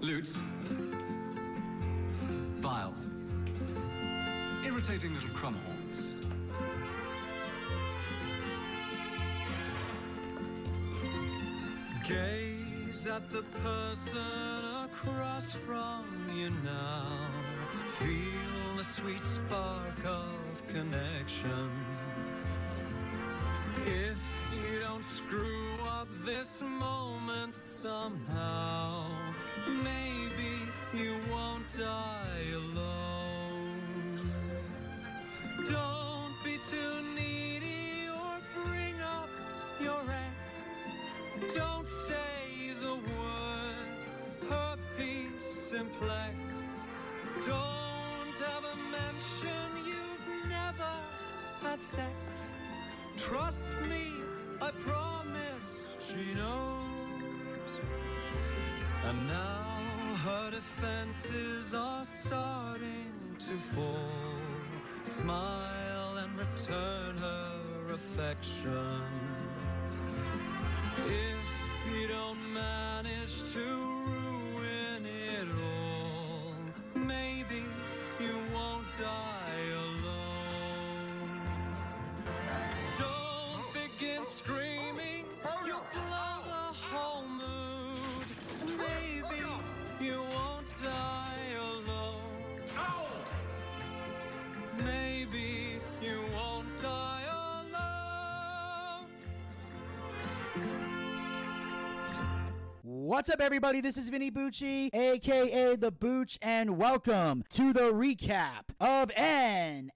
Lutes. Viols. Irritating little crumhorns. Gaze at the person across from you now. Feel the sweet spark of connection. If you don't screw up this moment somehow, die alone. Don't be too needy or bring up your ex. Don't say the words herpes simplex. Don't ever mention you've never had sex. Trust me, I promise she knows. And now her defenses are starting to fall. Smile and return her affection. If you don't manage to ruin it all, maybe you won't die What's up, everybody? This is Vinny Bucci, aka The Booch, and welcome to the recap of NXT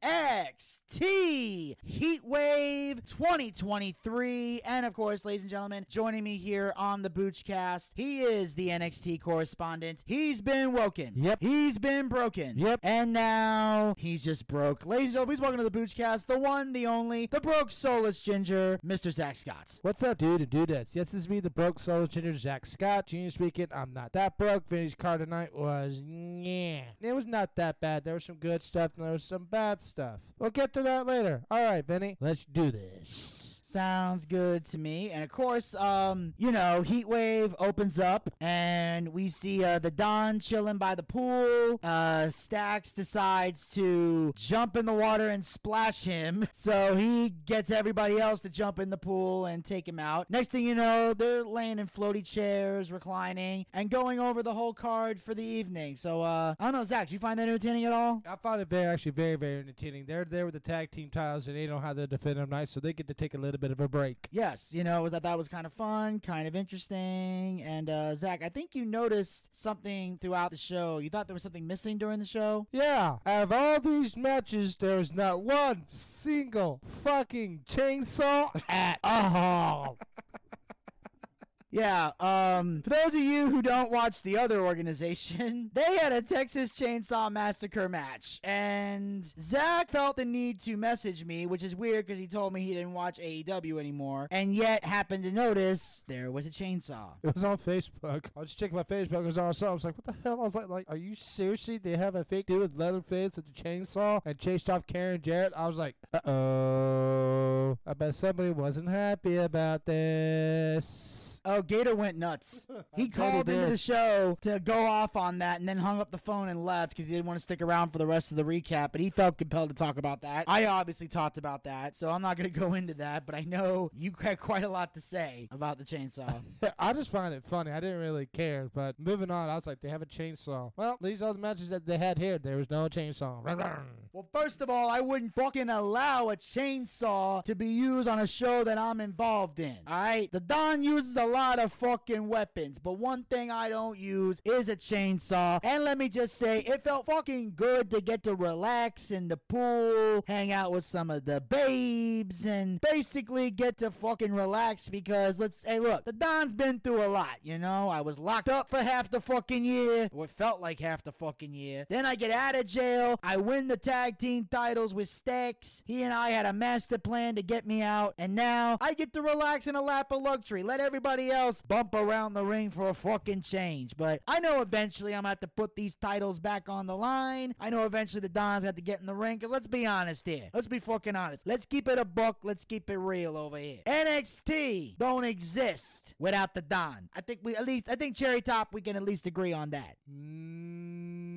Heatwave 2023. And of course, ladies and gentlemen, joining me here on the Boochcast, he is the NXT correspondent. He's been woken. Yep. He's been broken. Yep. And now he's just broke. Ladies and gentlemen, please welcome to the Boochcast, the one, the only, the broke soulless ginger, Mr. Zack Scott. What's up, dude? This. Yes, this is me, the broke solo ginger Zack Scott. Junior speaking. I'm not that broke. Vinny's car tonight was yeah. It was not that bad. There was some good stuff and there was some bad stuff. We'll get to that later. All right, Vinny. Let's do this. Sounds good to me. And of course, um, you know, Heatwave opens up and we see uh, the Don chilling by the pool. Uh, Stacks decides to jump in the water and splash him. So he gets everybody else to jump in the pool and take him out. Next thing you know, they're laying in floaty chairs, reclining, and going over the whole card for the evening. So, uh, I don't know, Zack, do you find that entertaining at all? I found it very, actually, very, very entertaining. They're there with the tag team titles and they don't know how to defend them nice, so they get to take a little bit of a break. Yes, you know, I thought that was kind of fun, kind of interesting. And uh, Zack, I think you noticed something throughout the show. You thought there was something missing during the show? Yeah, out of all these matches, there's not one single fucking chainsaw at all. Yeah, um, for those of you who don't watch the other organization, they had a Texas Chainsaw Massacre match. And Zack felt the need to message me, which is weird because he told me he didn't watch AEW anymore, and yet happened to notice there was a chainsaw. It was on Facebook. I was checking my Facebook. It was on. So I was like, "What the hell?" I was like, "Like, are you seriously? They have a fake dude with leather Leatherface with a chainsaw and chased off Karen Jarrett." I was like, "Uh oh, I bet somebody wasn't happy about this." Gator went nuts. He called into the show to go off on that and then hung up the phone and left because he didn't want to stick around for the rest of the recap, but he felt compelled to talk about that. I obviously talked about that, so I'm not going to go into that, but I know you had quite a lot to say about the chainsaw. I just find it funny. I didn't really care, but moving on, I was like, "They have a chainsaw." Well, these are the matches that they had here. There was no chainsaw. well, first of all, I wouldn't fucking allow a chainsaw to be used on a show that I'm involved in. All right? The Don uses a lot of fucking weapons, but one thing I don't use is a chainsaw. And let me just say, it felt fucking good to get to relax in the pool, hang out with some of the babes, and basically get to fucking relax because let's hey, look, the Don's been through a lot, you know? I was locked up for half the fucking year, what felt like half the fucking year. Then I get out of jail, I win the tag team titles with Stacks. He and I had a master plan to get me out, and now I get to relax in a lap of luxury. Let everybody else else bump around the ring for a fucking change. But I know eventually I'm gonna have to put these titles back on the line. I know eventually the Don's have to get in the ring. Cause let's be honest here. Let's be fucking honest. Let's keep it a buck. Let's keep it real over here. NXT don't exist without the Don. I think we at least I think Cherry Top we can at least agree on that. Mm,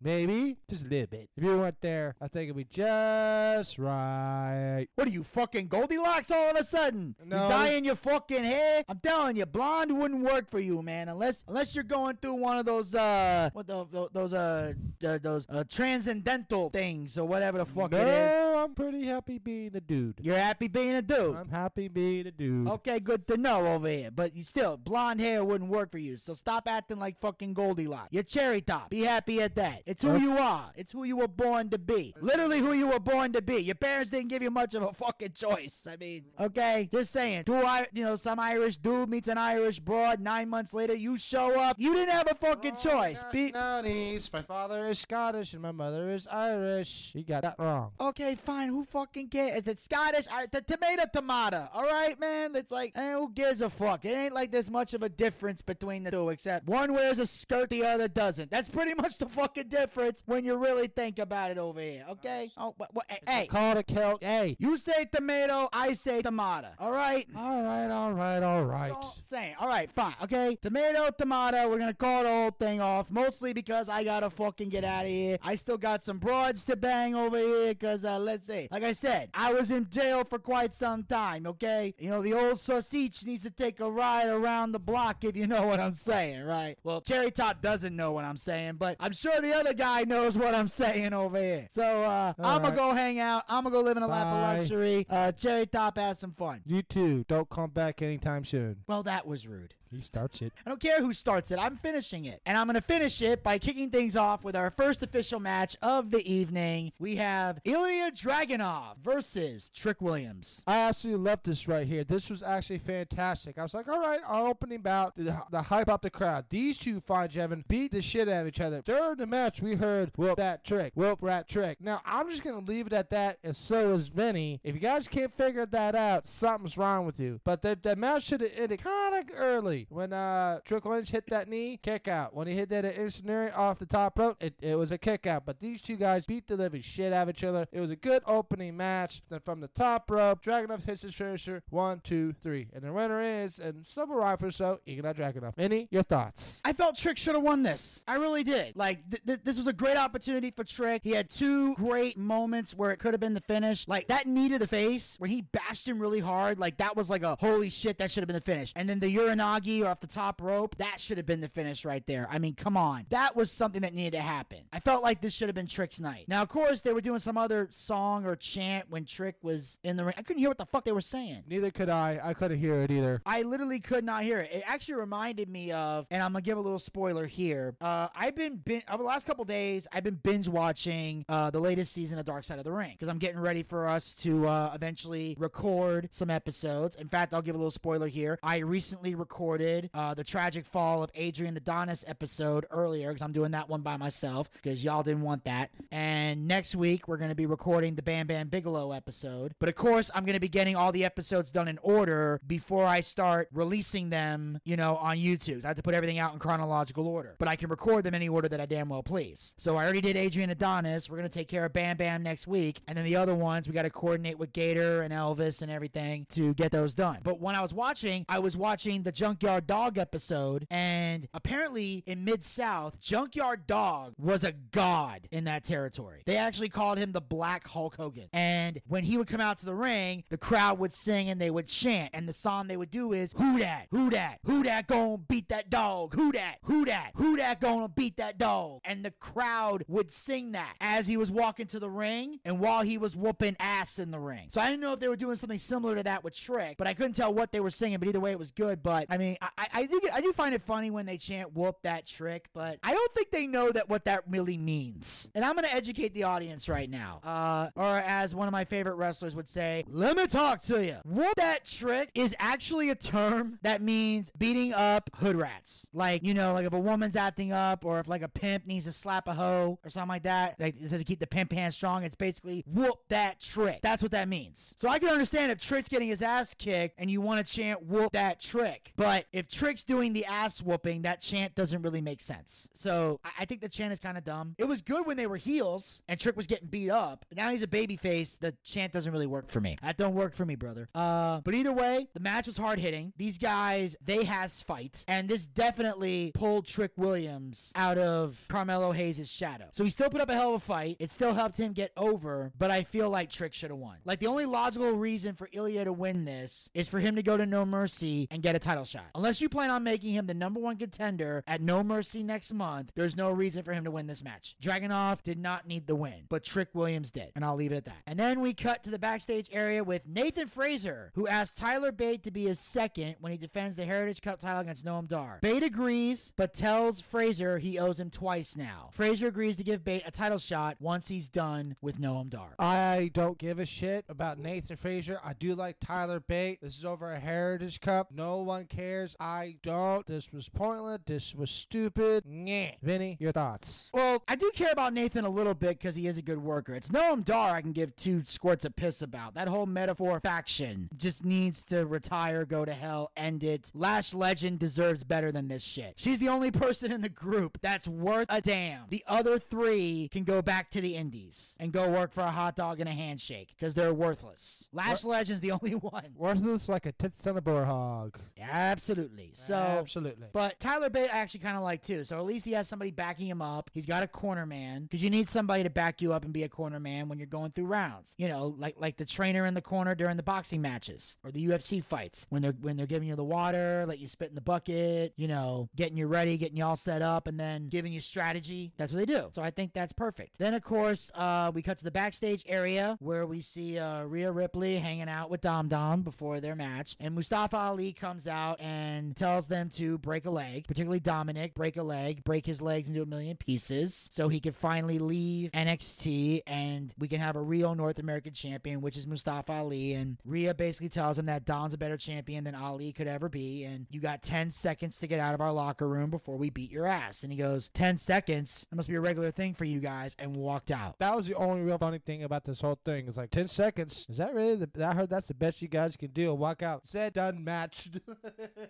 maybe just a little bit. If you weren't there, I think it'd be just right. What are you fucking Goldilocks all of a sudden? No. You dyeing your fucking hair? I'm telling you, blonde wouldn't work for you, man. Unless unless you're going through one of those uh what the, those uh, uh those uh transcendental things or whatever the fuck no, it is. I'm pretty happy being a dude. You're happy being a dude. I'm happy being a dude. Okay, good to know over here. But you still, blonde hair wouldn't work for you. So stop acting like fucking Goldilocks. You're cherry top. Be happy at that. It's who you are. It's who you were born to be. Literally who you were born to be. Your parents didn't give you much of a fucking choice. I mean, okay, just saying. Do I, you know, some Irish dude meets an Irish broad. Nine months later, you show up. You didn't have a fucking choice. Be. No, niece. My father is Scottish and my mother is Irish. He got that wrong. Okay, fine. Who fucking cares? Is it Scottish? I, the tomato, tomato. All right, man. It's like, eh, who gives a fuck? It ain't like there's much of a difference between the two, except one wears a skirt, the other doesn't. That's pretty much the fucking difference when you really think about it over here. Okay. Oh, what, what, hey, Call it Celt. Hey. you say tomato, I say tomato. All right. All right, all right, all right. All saying. All right, fine. Okay. Tomato, tomato. We're going to call the whole thing off. Mostly because I got to fucking get out of here. I still got some broads to bang over here because, uh, let's see. Like I said, I was in jail for quite some time, okay? You know, the old sausage needs to take a ride around the block if you know what I'm saying, right? Well, Cherry Top doesn't know what I'm saying, but I'm sure the other guy knows what I'm saying over here. So, uh, I'm right. to go hang out. I'm to go live in a lap of luxury. Uh, Cherry Top has some fun. You too. Don't come back anytime soon. Well, that was rude. He starts it. I don't care who starts it. I'm finishing it. And I'm going to finish it by kicking things off with our first official match of the evening. We have Ilya Dragunov versus Trick Williams. I absolutely love this right here. This was actually fantastic. I was like, all right, our opening bout, the, the hype up the crowd. These two fine gentlemen beat the shit out of each other. During the match, we heard whoop that trick, whoop rat trick. Now, I'm just going to leave it at that, and so is Vinny. If you guys can't figure that out, something's wrong with you. But the, the match should have ended kind of early. When uh, Trick Lynch hit that knee, kick out. When he hit that incendiary off the top rope, it, it was a kick out. But these two guys beat the living shit out of each other. It was a good opening match. Then from the top rope, Dragunov hits his finisher. One, two, three. And the winner is, and some arrive for so, Ignat Dragunov. Any, your thoughts? I felt Trick should have won this. I really did. Like, th- th- this was a great opportunity for Trick. He had two great moments where it could have been the finish. Like, that knee to the face, when he bashed him really hard, like, that was like a holy shit, that should have been the finish. And then the Uranage off the top rope, that should have been the finish right there. I mean, come on. That was something that needed to happen. I felt like this should have been Trick's night. Now, of course, they were doing some other song or chant when Trick was in the ring. I couldn't hear what the fuck they were saying. Neither could I. I couldn't hear it either. I literally could not hear it. It actually reminded me of, and I'm gonna give a little spoiler here. Uh, I've been bin- over the last couple days. I've been binge watching uh, the latest season of Dark Side of the Ring because I'm getting ready for us to uh, eventually record some episodes. In fact, I'll give a little spoiler here. I recently recorded uh, the tragic fall of Adrian Adonis episode earlier because I'm doing that one by myself because y'all didn't want that. And next week we're gonna be recording the Bam Bam Bigelow episode. But of course, I'm gonna be getting all the episodes done in order before I start releasing them, you know, on YouTube. I have to put everything out in chronological order. But I can record them any order that I damn well please. So I already did Adrian Adonis. We're gonna take care of Bam Bam next week. And then the other ones we gotta coordinate with Gator and Elvis and everything to get those done. But when I was watching, I was watching the Junkyard Dog episode, and apparently in Mid South, Junkyard Dog was a god in that territory. They actually called him the Black Hulk Hogan. And when he would come out to the ring, the crowd would sing and they would chant. And the song they would do is, Who that? Who that? Who that gonna beat that dog? Who that? Who that? Who that gonna beat that dog? And the crowd would sing that as he was walking to the ring and while he was whooping ass in the ring. So I didn't know if they were doing something similar to that with Trick, but I couldn't tell what they were singing. But either way, it was good. But I mean, I, I- do I do find it funny when they chant "whoop that trick," but I don't think they know that what that really means. And I'm gonna educate the audience right now. Uh, or as one of my favorite wrestlers would say, "Let me talk to you." Whoop that trick is actually a term that means beating up hood rats. Like you know, like if a woman's acting up, or if like a pimp needs to slap a hoe or something like that. Like it says to keep the pimp hand strong. It's basically whoop that trick. That's what that means. So I can understand if Trick's getting his ass kicked and you want to chant whoop that trick. But if Trick's doing the ass whooping, that chant doesn't really make sense. So I, I think the chant is kind of dumb. It was good when they were heels and Trick was getting beat up. But now he's a baby face. The chant doesn't really work for me. That don't work for me, brother. Uh, but either way, the match was hard hitting. These guys, they has fight. And this definitely pulled Trick Williams out of Carmelo Hayes' shadow. So he still put up a hell of a fight. It still helped him get over, but I feel like Trick should have won. Like the only logical reason for Ilya to win this is for him to go to No Mercy and get a title shot. Unless you plan on making him the number one contender at No Mercy next month, there's no reason for him to win this match. Dragunov did not need the win, but Trick Williams did, and I'll leave it at that. And then we cut to the backstage area with Nathan Frazer, who asked Tyler Bate to be his second when he defends the Heritage Cup title against Noam Dar. Bate agrees, but tells Frazer he owes him twice now. Frazer agrees to give Bate a title shot once he's done with Noam Dar. I don't give a shit about Nathan Frazer. I do like Tyler Bate. This is over a Heritage Cup. No one cares. I don't. This was pointless. This was stupid. Nyeh. Vinny, your thoughts? Well, I do care about Nathan a little bit because he is a good worker. It's Noam Dar I can give two squirts of piss about. That whole Meta-Four faction just needs to retire, go to hell, end it. Lash Legend deserves better than this shit. She's the only person in the group that's worth a damn. The other three can go back to the indies and go work for a hot dog and a handshake because they're worthless. Lash Legend's the only one. Worthless like a tit son of a hog. Absolutely. So Absolutely. but Tyler Bate I actually kind of like too. So at least he has somebody backing him up. He's got a corner man because you need somebody to back you up and be a corner man when you're going through rounds. You know, like like the trainer in the corner during the boxing matches or the UFC fights when they're when they're giving you the water, let you spit in the bucket. You know, getting you ready, getting you all set up, and then giving you strategy. That's what they do. So I think that's perfect. Then of course uh, we cut to the backstage area where we see uh, Rhea Ripley hanging out with Dom Dom before their match, and Mustafa Ali comes out and tells them to break a leg, particularly Dominic, break a leg, break his legs into a million pieces, so he can finally leave NXT and we can have a real North American champion, which is Mustafa Ali. And Rhea basically tells him that Don's a better champion than Ali could ever be, and you got 10 seconds to get out of our locker room before we beat your ass. And he goes, 10 seconds? That must be a regular thing for you guys, and walked out. That was the only real funny thing about this whole thing. It's like 10 seconds. Is that really? The, I heard that's the best you guys can do. Walk out. Said, done, matched.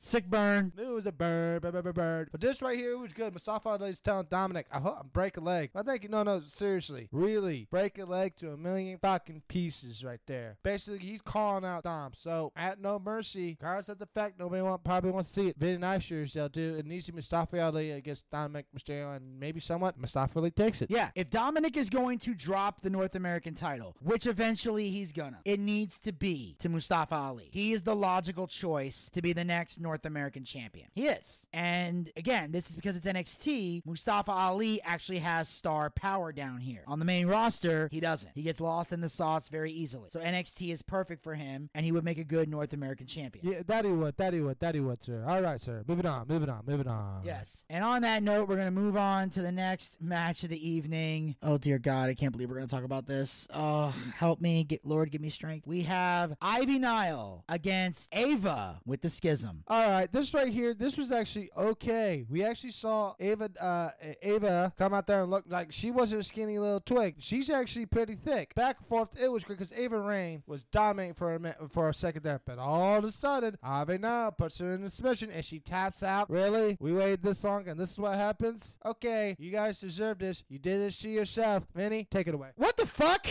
Sick burn. It was a bird, bird, bird, bird. But this right here was good. Mustafa Ali's telling Dominic, I hope break a leg. I think, no, no, seriously. Really. Break a leg to a million fucking pieces right there. Basically, he's calling out Dom. So, at No Mercy, regardless of the fact, nobody want, probably wants to see it. Vinny and I sure hell do. It needs to be Mustafa Ali against Dominic Mysterio, and maybe somewhat Mustafa Ali takes it. Yeah, if Dominic is going to drop the North American title, which eventually he's gonna, it needs to be to Mustafa Ali. He is the logical choice to be the next North American champion. He is. And again, this is because it's NXT. Mustafa Ali actually has star power down here. On the main roster, he doesn't. He gets lost in the sauce very easily. So NXT is perfect for him, and he would make a good North American champion. Yeah, that he would, that he would, that he would, sir. All right, sir. Moving on, moving on, moving on. Yes. And on that note, we're going to move on to the next match of the evening. Oh, dear God. I can't believe we're going to talk about this. Oh, help me. Get, Lord, give me strength. We have Ivy Nile against Ava with the schism. All right, this right here, this was actually okay. We actually saw Ava, uh, Ava come out there and look like she wasn't a skinny little twig. She's actually pretty thick. Back and forth, it was great because Ava Raine was dominating for a minute, for a second there, but all of a sudden, Ivy now puts her in a submission and she taps out. Really? We waited this long and this is what happens? Okay, you guys deserve this. You did this to yourself. Vinny, take it away. What the fuck?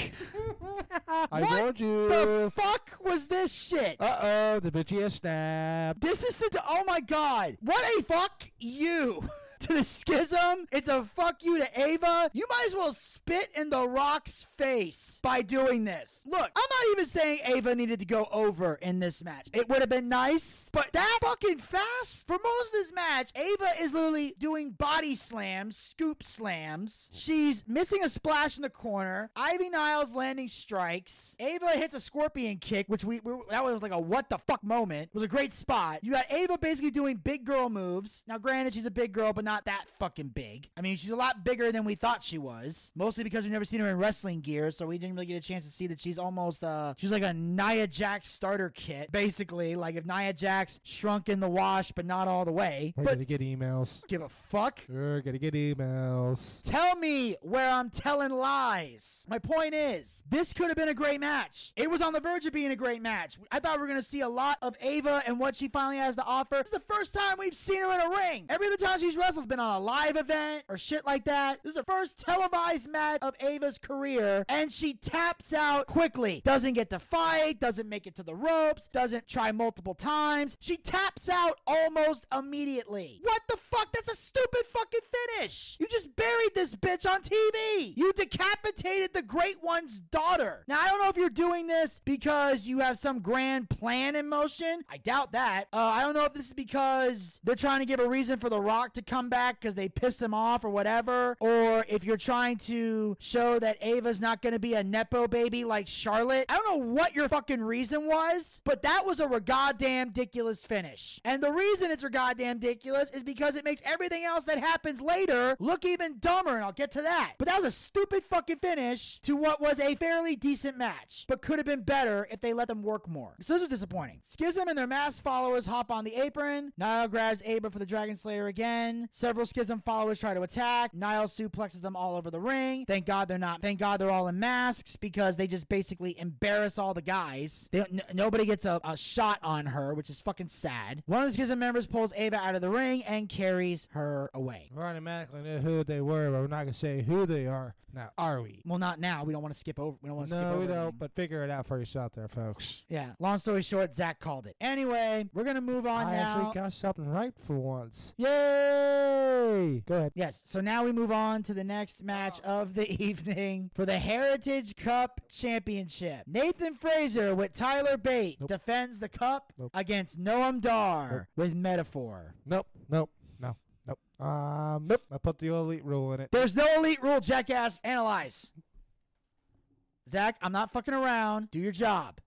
I what warned you. the fuck was this shit? uh oh, the bitchy snapped. This is the. Oh my god. What a fuck you to the Schism. It's a fuck you to Ava. You might as well spit in the Rock's face by doing this. Look, I'm not even saying Ava needed to go over in this match. It would have been nice, but that fucking fast for most of this match, Ava is literally doing body slams, scoop slams. She's missing a splash in the corner. Ivy Niles landing strikes. Ava hits a scorpion kick, which we, we that was like a what the fuck moment. It was a great spot. You got Ava basically doing big girl moves. Now, granted, she's a big girl, but not that fucking big. I mean, she's a lot bigger than we thought she was. Mostly because we've never seen her in wrestling gear, so we didn't really get a chance to see that she's almost uh she's like a Nia Jax starter kit, basically. Like if Nia Jax shrunk in the wash, but not all the way. We're But gonna get emails. give a fuck. We're gonna get emails. Tell me where I'm telling lies. My point is, this could have been a great match. It was on the verge of being a great match. I thought we were to see a lot of Ava and what she finally has to offer. This is the first time we've seen her in a ring. Every other time she's wrestled has been on a live event or shit like that. This is the first televised match of Ava's career, and she taps out quickly. Doesn't get to fight, doesn't make it to the ropes, doesn't try multiple times. She taps out almost immediately. What the fuck? That's a stupid fucking finish. You just buried this bitch on TV. You decapitated the Great One's daughter. Now, I don't know if you're doing this because you have some grand plan in motion. I doubt that. Uh, I don't know if this is because they're trying to give a reason for The Rock to come back because they pissed him off or whatever, or if you're trying to show that Ava's not going to be a Nepo baby like Charlotte. I don't know what your fucking reason was, but that was a goddamn ridiculous finish. And the reason it's a goddamn ridiculous is because it makes everything else that happens later look even dumber, and I'll get to that. But that was a stupid fucking finish to what was a fairly decent match, but could have been better if they let them work more. So this was disappointing. Schism and their mass followers hop on the apron. Nile grabs Ava for the Dragon Slayer again. Several Schism followers try to attack. Nile suplexes them all over the ring. Thank God they're not. Thank God they're all in masks because they just basically embarrass all the guys. They, n- nobody gets a, a shot on her, which is fucking sad. One of the Schism members pulls Ava out of the ring and carries her away. We automatically knew who they were, but we're not gonna say who they are. Now, are we? Well, not now. We don't want to skip over. We don't want to skip No, over. we don't. But figure it out for yourself, there, folks. Yeah. Long story short, Zack called it. Anyway, we're gonna move on I now. actually got something right for once. Yay! Go ahead. Yes, so now we move on to the next match of the evening for the Heritage Cup Championship. Nathan Frazer with Tyler Bate Nope. defends the cup Nope. against Noam Dar Nope. with Meta-Four. Nope. Nope. No. Nope. Um. Nope. I put the elite rule in it. There's no elite rule, jackass. Analyze. Zack, I'm not fucking around. Do your job.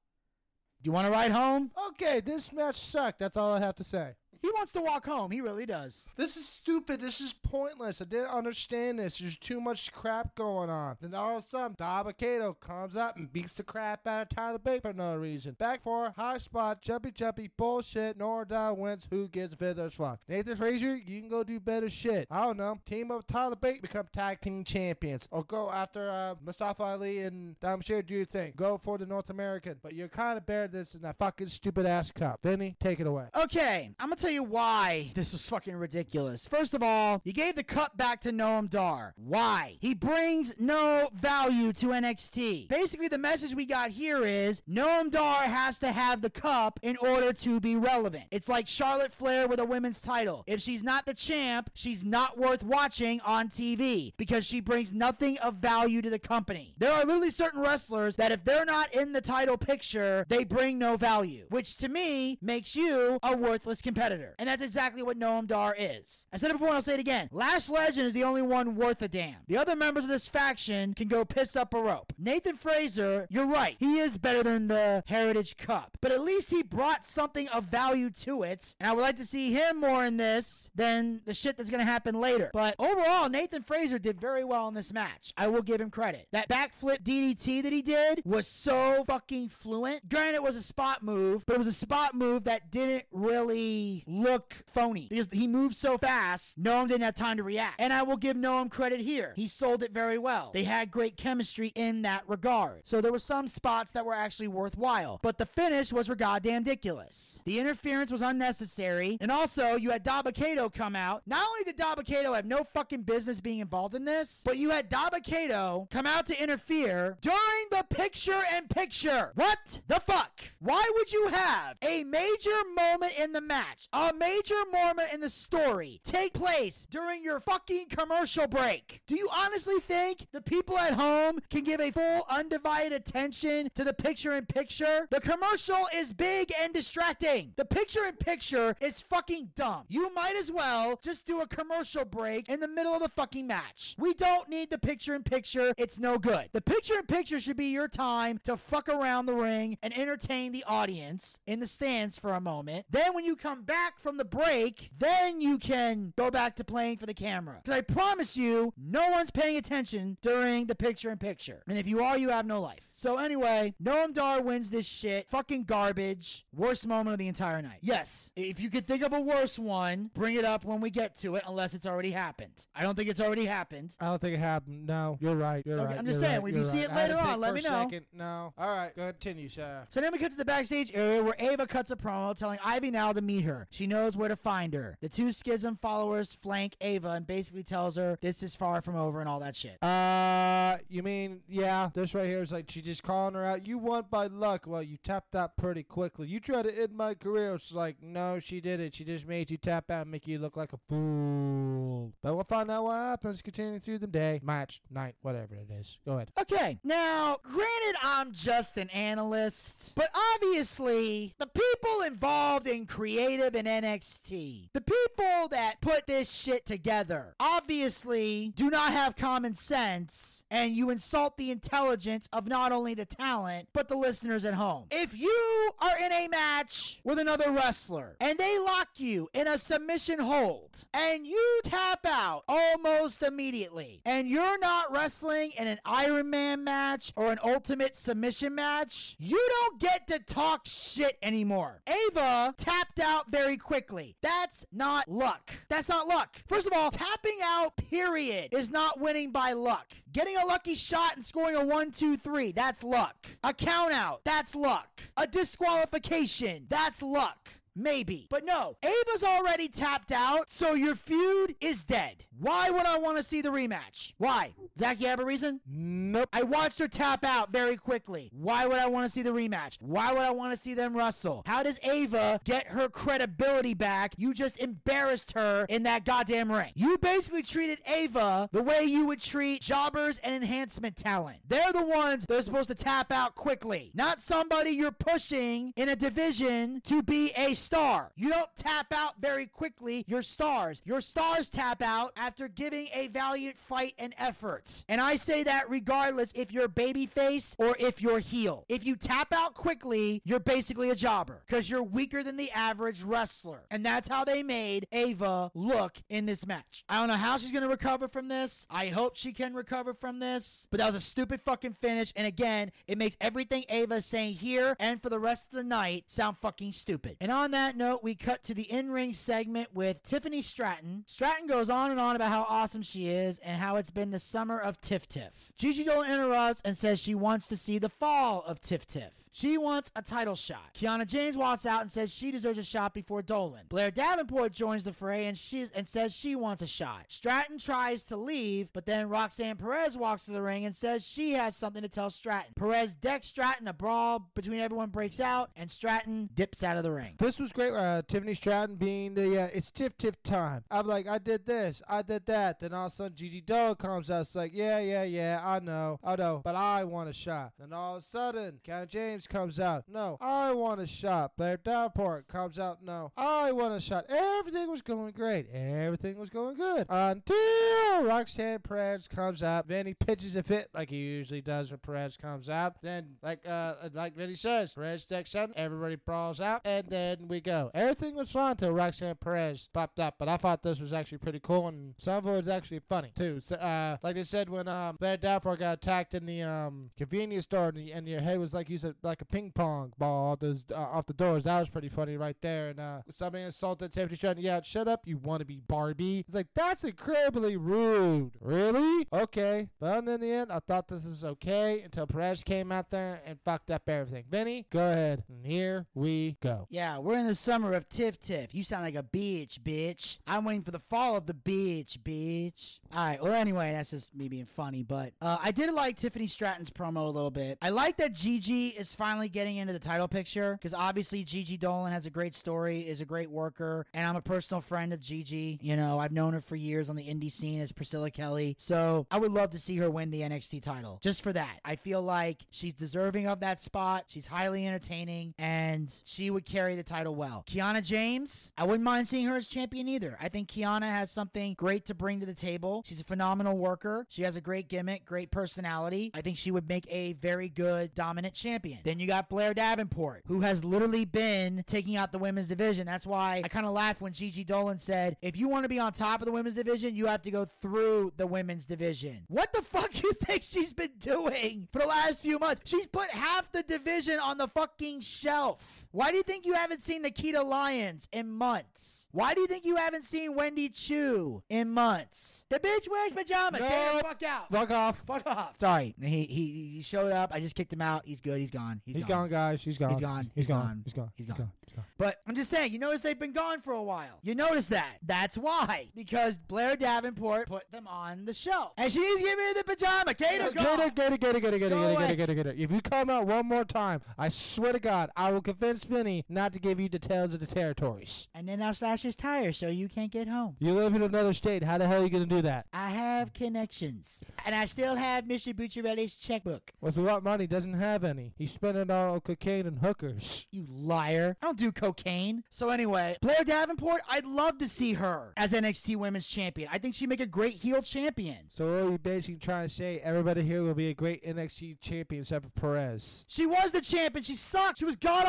Do you want to ride home? Okay, this match sucked. That's all I have to say. He wants to walk home. He really does. This is stupid. This is pointless. I didn't understand this. There's too much crap going on. Then all of a sudden, Dabba-Kato comes up and beats the crap out of Tyler Bate for no reason. Back four, high spot, jumpy jumpy, bullshit. Nora wins. Who gives a feather's fuck? Nathan Frazer, you can go do better shit. I don't know. Team up with Tyler Bate, become tag team champions. Or go after uh, Mustafa Ali and Dom Share, do your thing. Go for the North American. But you're kind of better this in that fucking stupid ass cup. Vinny, take it away. Okay, I'm gonna tell you why this was fucking ridiculous. First of all, you gave the cup back to Noam Dar. Why? He brings no value to NXT. Basically, the message we got here is Noam Dar has to have the cup in order to be relevant. It's like Charlotte Flair with a women's title. If she's not the champ, she's not worth watching on TV because she brings nothing of value to the company. There are literally certain wrestlers that if they're not in the title picture, they bring no value, which to me makes you a worthless competitor. And that's exactly what Noam Dar is. I said it before and I'll say it again. Lash Legend is the only one worth a damn. The other members of this faction can go piss up a rope. Nathan Frazer, you're right. He is better than the Heritage Cup. But at least he brought something of value to it. And I would like to see him more in this than the shit that's going to happen later. But overall, Nathan Frazer did very well in this match. I will give him credit. That backflip DDT that he did was so fucking fluent. Granted, it was a spot move, but it was a spot move that didn't really look phony because he moved so fast. Noam didn't have time to react. And I will give Noam credit here. He sold it very well. They had great chemistry in that regard. So there were some spots that were actually worthwhile. But the finish was for goddamn ridiculous. The interference was unnecessary. And also, you had Dabba-Kato come out. Not only did Dabba-Kato have no fucking business being involved in this, but you had Dabba-Kato come out to interfere during the picture and picture. What the fuck? Why would you have a major moment in the match, a major moment in the story take place during your fucking commercial break? Do you honestly think the people at home can give a full undivided attention to the picture in picture? The commercial is big and distracting. The picture in picture is fucking dumb. You might as well just do a commercial break in the middle of the fucking match. We don't need the picture in picture. It's no good. The picture in picture should be your time to fuck around the ring and entertain the audience in the stands for a moment. Then when you come back from the break, then you can go back to playing for the camera. Because I promise you, no one's paying attention during the picture in picture. And if you are, you have no life. So anyway, Noam Dar wins this shit. Fucking garbage. Worst moment of the entire night. Yes, if you could think of a worse one, bring it up when we get to it, unless it's already happened. I don't think it's already happened. I don't think it happened. No, you're right. You're Okay, right. I'm just saying, right, if you see right. it I had to later on, let me know. Second. No. All right. Go continue, sir. So then we cut to the backstage area where Ava cuts a promo telling Ivy now to meet her. She knows where to find her. The two Schism followers flank Ava and basically tells her this is far from over and all that shit. Uh, you mean yeah? This right here is like she just calling her out. You won by luck. Well, you tapped out pretty quickly. You tried to end my career. It's like no, she didn't. She just made you tap out and make you look like a fool. But we'll find out what happens. Continuing through the day, match, night, whatever it is. Go ahead. Okay, now, granted, I'm just an analyst, but obviously, the people involved in creative and NXT, the people that put this shit together, obviously do not have common sense, and you insult the intelligence of not only the talent, but the listeners at home. If you are in a match with another wrestler, and they lock you in a submission hold, and you tap out almost immediately, and you're not wrestling in an Iron Man match or an Ultimate Submission match, you don't get to talk shit anymore. Ava tapped out very quickly. That's not luck. That's not luck. First of all, tapping out, period, is not winning by luck. Getting a lucky shot and scoring a one, two, three, that's luck. A count out, that's luck. A disqualification, that's luck. Maybe. But no, Ava's already tapped out, so your feud is dead. Why would I want to see the rematch? Why? Zack, you have a reason? Nope. I watched her tap out very quickly. Why would I want to see the rematch? Why would I want to see them wrestle? How does Ava get her credibility back? You just embarrassed her in that goddamn ring. You basically treated Ava the way you would treat jobbers and enhancement talent. They're the ones that are supposed to tap out quickly, not somebody you're pushing in a division to be a star. You don't tap out very quickly your stars. Your stars tap out after giving a valiant fight and effort. And I say that regardless if you're babyface or if you're heel. If you tap out quickly, you're basically a jobber because you're weaker than the average wrestler. And that's how they made Ava look in this match. I don't know how she's going to recover from this. I hope she can recover from this. But that was a stupid fucking finish. And again, it makes everything Ava is saying here and for the rest of the night sound fucking stupid. And on that note, we cut to the in ring segment with Tiffany Stratton. Stratton goes on and on about how awesome she is and how it's been the summer of Tiff Tiff. Gigi Dolan interrupts and says she wants to see the fall of Tiff Tiff. She wants a title shot. Kiana James walks out and says she deserves a shot before Dolan. Blair Davenport joins the fray and she and says she wants a shot. Stratton tries to leave, but then Roxanne Perez walks to the ring and says she has something to tell Stratton. Perez decks Stratton, a brawl between everyone breaks out, and Stratton dips out of the ring. This was great. Uh, Tiffany Stratton being the uh, it's Tiff Tiff time. I'm like, I did this, I did that. Then all of a sudden, Gigi Dolan comes out. It's like, yeah, yeah, yeah, I know, I know, but I want a shot. Then all of a sudden, Kiana James comes out. No, I want a shot. Blair Davenport comes out. No, I want a shot. Everything was going great. Everything was going good until Roxanne Perez comes out. Vinny pitches a fit like he usually does when Perez comes out. Then, like uh, like Vinny says, Perez decks out. Everybody brawls out, and then we go. Everything was fine until Roxanne Perez popped up. But I thought this was actually pretty cool, and some of it was actually funny too. So, uh, like they said when um Blair Davenport got attacked in the um convenience store, and, the, and your head was like you said like a ping pong ball uh, off the doors. That was pretty funny right there. And uh, somebody insulted Tiffany Stratton. Yeah, shut up, you want to be Barbie. It's like that's incredibly rude. Really? Okay. But in the end, I thought this was okay until Perez came out there and fucked up everything. Vinny, go ahead. And here we go. Yeah, we're in the summer of Tiff Tiff. You sound like a bitch, bitch. I'm waiting for the fall of the bitch, bitch. All right. Well, anyway, that's just me being funny, but uh, I did like Tiffany Stratton's promo a little bit. I like that Gigi is finally getting into the title picture because obviously Gigi Dolan has a great story, is a great worker, and I'm a personal friend of Gigi. You know, I've known her for years on the indie scene as Priscilla Kelly. So I would love to see her win the NXT title just for that. I feel like she's deserving of that spot. She's highly entertaining and she would carry the title well. Kiana James, I wouldn't mind seeing her as champion either. I think Kiana has something great to bring to the table. She's a phenomenal worker. She has a great gimmick, great personality. I think she would make a very good dominant champion. Then you got Blair Davenport, who has literally been taking out the women's division. That's why I kind of laughed when Gigi Dolan said, if you want to be on top of the women's division, you have to go through the women's division. What the fuck do you think she's been doing for the last few months? She's put half the division on the fucking shelf. Why do you think you haven't seen Nikita Lyons in months? Why do you think you haven't seen Wendy Choo in months? The bitch wears pajamas. Get the Nope. fuck out. Fuck off. Fuck off. Sorry. He, he he showed up. I just kicked him out. He's good. He's gone. He's, He's gone, guys. He's gone. He's gone. He's He's gone. gone. He's gone. He's gone. gone. He's gone. But I'm just saying, you notice they've been gone for a while. You notice that. That's why. Because Blair Davenport put them on the show. And she needs to give me the pajama. Kato, Get go. it, get it, get it, get it, get it, get it, get it, get it, get it. If you come out one more time, I swear to God, I will convince Vinny not to give you details of the territories. And then I'll slash his tires so you can't get home. You live in another state. How the hell are you gonna do that? I have connections. And I still have Mr. Bucciarelli's checkbook. With what money? Doesn't have any. He's spending it all on cocaine and hookers. You liar. I don't do cocaine. So anyway, Blair Davenport, I'd love to see her as NXT Women's Champion. I think she'd make a great heel champion. So what are you basically trying to say? Everybody here will be a great NXT champion except for Perez. She was the champion. She sucked. She was god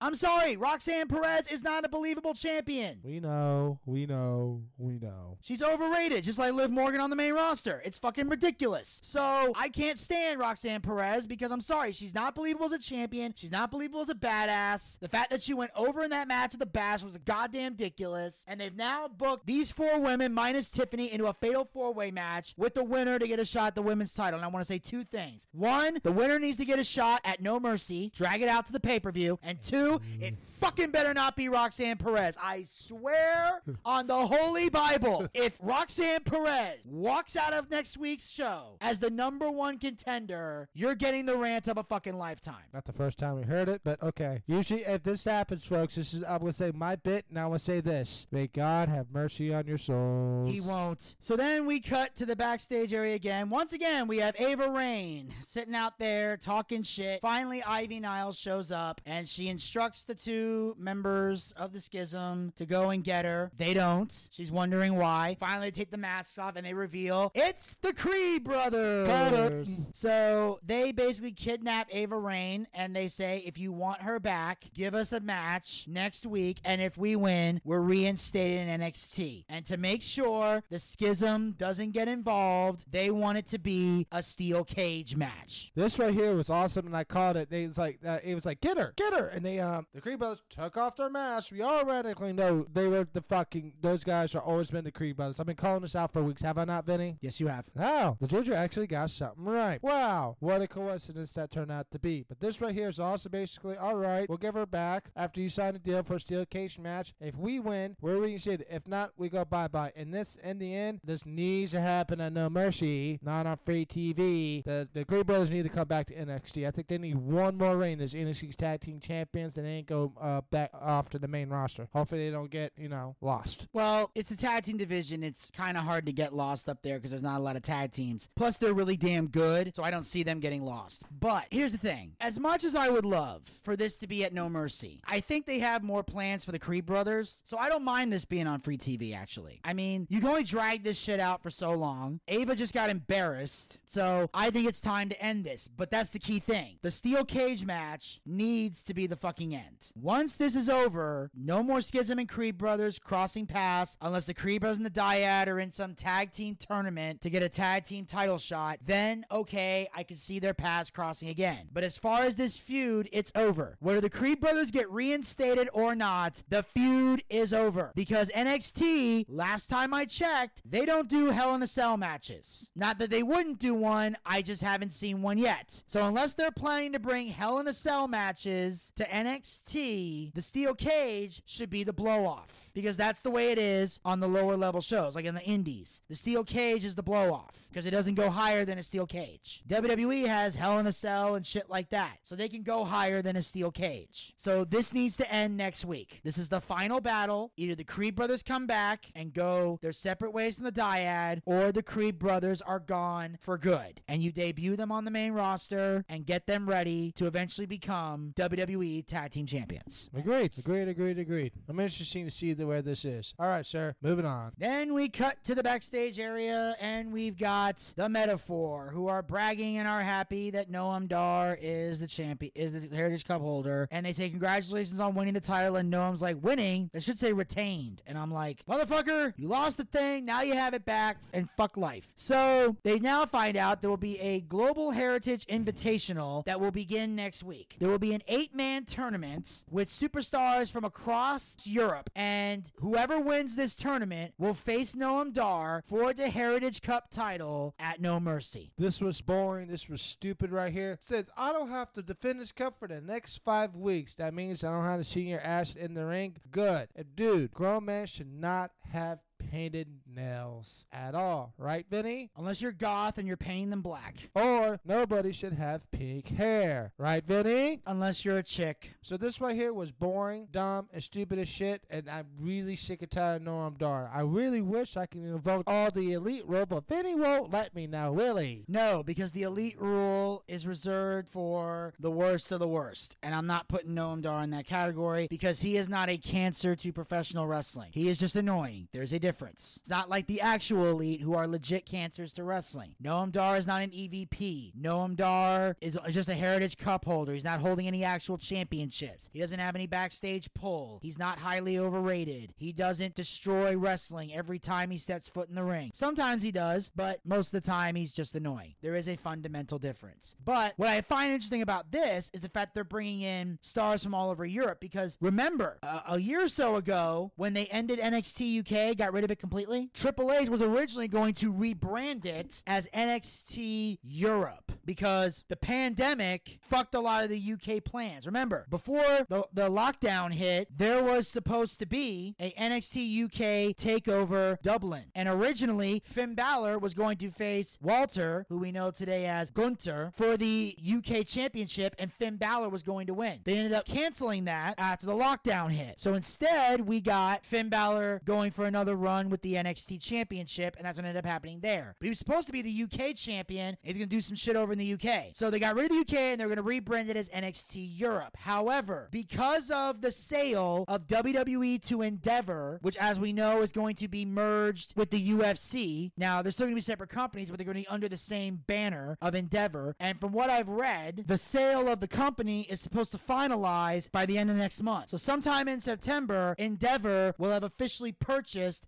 I'm sorry. Roxanne Perez is not a believable champion. We know, we know, we know. She's overrated, just like Liv Morgan on the main roster. It's fucking ridiculous. So I can't stand Roxanne Perez because I'm sorry, she's not believable as a champion. She's not believable as a badass. The fact that she went over in that match at the Bash was goddamn ridiculous. And they've now booked these four women minus Tiffany into a fatal four way match with the winner to get a shot at the women's title. And I want to say two things. One, the winner needs to get a shot at No Mercy, drag it out to the pay per view. And two, it fucking better not be Roxanne Perez. I swear on the Holy Bible, if Roxanne Perez walks out of next week's show as the number one contender, you're getting the rant of a fucking lifetime. Not the first time we heard it, but okay. Usually, if this happens, folks, this is I'm gonna say my bit. and I'm gonna say this: May God have mercy on your souls. He won't. So then we cut to the backstage area again. Once again, we have Ava Raine sitting out there talking shit. Finally, Ivy Niles shows up and she instructs the two members of the schism to go and get her. They don't. She's wondering why. Finally, they take the masks off and they reveal it's the Creed brothers. So they basically kidnap Ava Raine and they say, if you want her back, give us a match next week. And if we win, we're reinstated in NXT. And to make sure the schism doesn't get involved, they want it to be a steel cage match. This right here was awesome, and I called it. They was like, uh, it was like, get her, get her, and they um, the Creed brothers took off their masks. We already know they were the fucking. Those guys are always been the Creed brothers. I've been calling this out for weeks, have I not, Vinny? Yes, you have. Wow, the Ginger actually got something right. Wow, what a coincidence that turned out to be. But this right here is also basically, all right, we'll give her back after you sign a deal for a steel cage match. If we win, we're reinstated. If not, we go bye bye. And this, in the end, this needs to happen at No Mercy, not on free TV. The the Creed Brothers need to come back to NXT. I think they need one more reign as NXT's tag team champions, and then go uh, Uh, back off to the main roster. Hopefully, they don't get you know lost. Well, it's a tag team division. It's kind of hard to get lost up there because there's not a lot of tag teams. Plus, they're really damn good, so I don't see them getting lost. But here's the thing as much as I would love for this to be at No Mercy, I think they have more plans for the Creed brothers, so I don't mind this being on free TV, actually. I mean, you can only drag this shit out for so long. Ava just got embarrassed, so I think it's time to end this. But that's the key thing the steel cage match needs to be the fucking end. Once this is over, no more Schism and Creed brothers crossing paths unless the Creed brothers and the Dyad are in some tag team tournament to get a tag team title shot. Then, okay, I could see their paths crossing again. But as far as this feud, it's over. Whether the Creed brothers get reinstated or not, the feud is over. Because NXT, last time I checked, they don't do Hell in a Cell matches. Not that they wouldn't do one, I just haven't seen one yet. So unless they're planning to bring Hell in a Cell matches to NXT, the steel cage should be the blow off. Because that's the way it is on the lower level shows, like in the indies. The steel cage is the blow off because it doesn't go higher than a steel cage. WWE has Hell in a Cell and shit like that. So they can go higher than a steel cage. So this needs to end next week. This is the final battle. Either the Creed brothers come back and go their separate ways from the dyad, or the Creed brothers are gone for good. And you debut them on the main roster and get them ready to eventually become WWE Tag Team Champions. Agreed, agreed, agreed, agreed. I'm interested to see the, where this is. All right, sir. Moving on. Then we cut to the backstage area and we've got the Meta-Four who are bragging and are happy that Noam Dar is the champion, is the Heritage Cup holder. And they say congratulations on winning the title. And Noam's like, winning? They should say retained. And I'm like, motherfucker, you lost the thing. Now you have it back and fuck life. So they now find out there will be a Global Heritage Invitational that will begin next week. There will be an eight man tournament with superstars from across Europe. And whoever wins this tournament will face Noam Dar for the Heritage Cup title at No Mercy. This was boring. This was stupid right here. Says I don't have to defend this cup for the next five weeks. That means I don't have to see your ass in the ring. Good. Dude, grown man should not have painted nails at all, right, Vinny? Unless you're goth and you're painting them black. Or nobody should have pink hair, right, Vinny? Unless you're a chick. So this right here was boring, dumb, and stupid as shit, and I'm really sick and tired of Noam Dar. I really wish I could invoke all the elite rule, but Vinny won't let me now, will he? No, because the elite rule is reserved for the worst of the worst. And I'm not putting Noam Dar in that category because he is not a cancer to professional wrestling. He is just annoying. There's a difference. It's not like the actual elite who are legit cancers to wrestling. Noam Dar is not an EVP. Noam Dar is, just a Heritage Cup holder. He's not holding any actual championships. He doesn't have any backstage pull. He's not highly overrated. He doesn't destroy wrestling every time he steps foot in the ring. Sometimes he does, but most of the time he's just annoying. There is a fundamental difference. But what I find interesting about this is the fact they're bringing in stars from all over Europe because remember, a, a year or so ago when they ended NXT UK, got rid of it completely, Triple H was originally going to rebrand it as NXT Europe because the pandemic fucked a lot of the UK plans. Remember, before the, the lockdown hit, there was supposed to be a NXT UK takeover Dublin. And originally, Finn Balor was going to face Walter, who we know today as Gunther, for the UK championship, and Finn Balor was going to win. They ended up canceling that after the lockdown hit. So instead, we got Finn Balor going for another run with the NXT championship, and that's what ended up happening there. But he was supposed to be the UK champion. He's going to do some shit over in the UK. So they got rid of the UK and they're going to rebrand it as NXT Europe. However, because of the sale of WWE to Endeavor, which as we know is going to be merged with the UFC, now they're still going to be separate companies, but they're going to be under the same banner of Endeavor. And from what I've read, the sale of the company is supposed to finalize by the end of next month. So sometime in September, Endeavor will have officially purchased.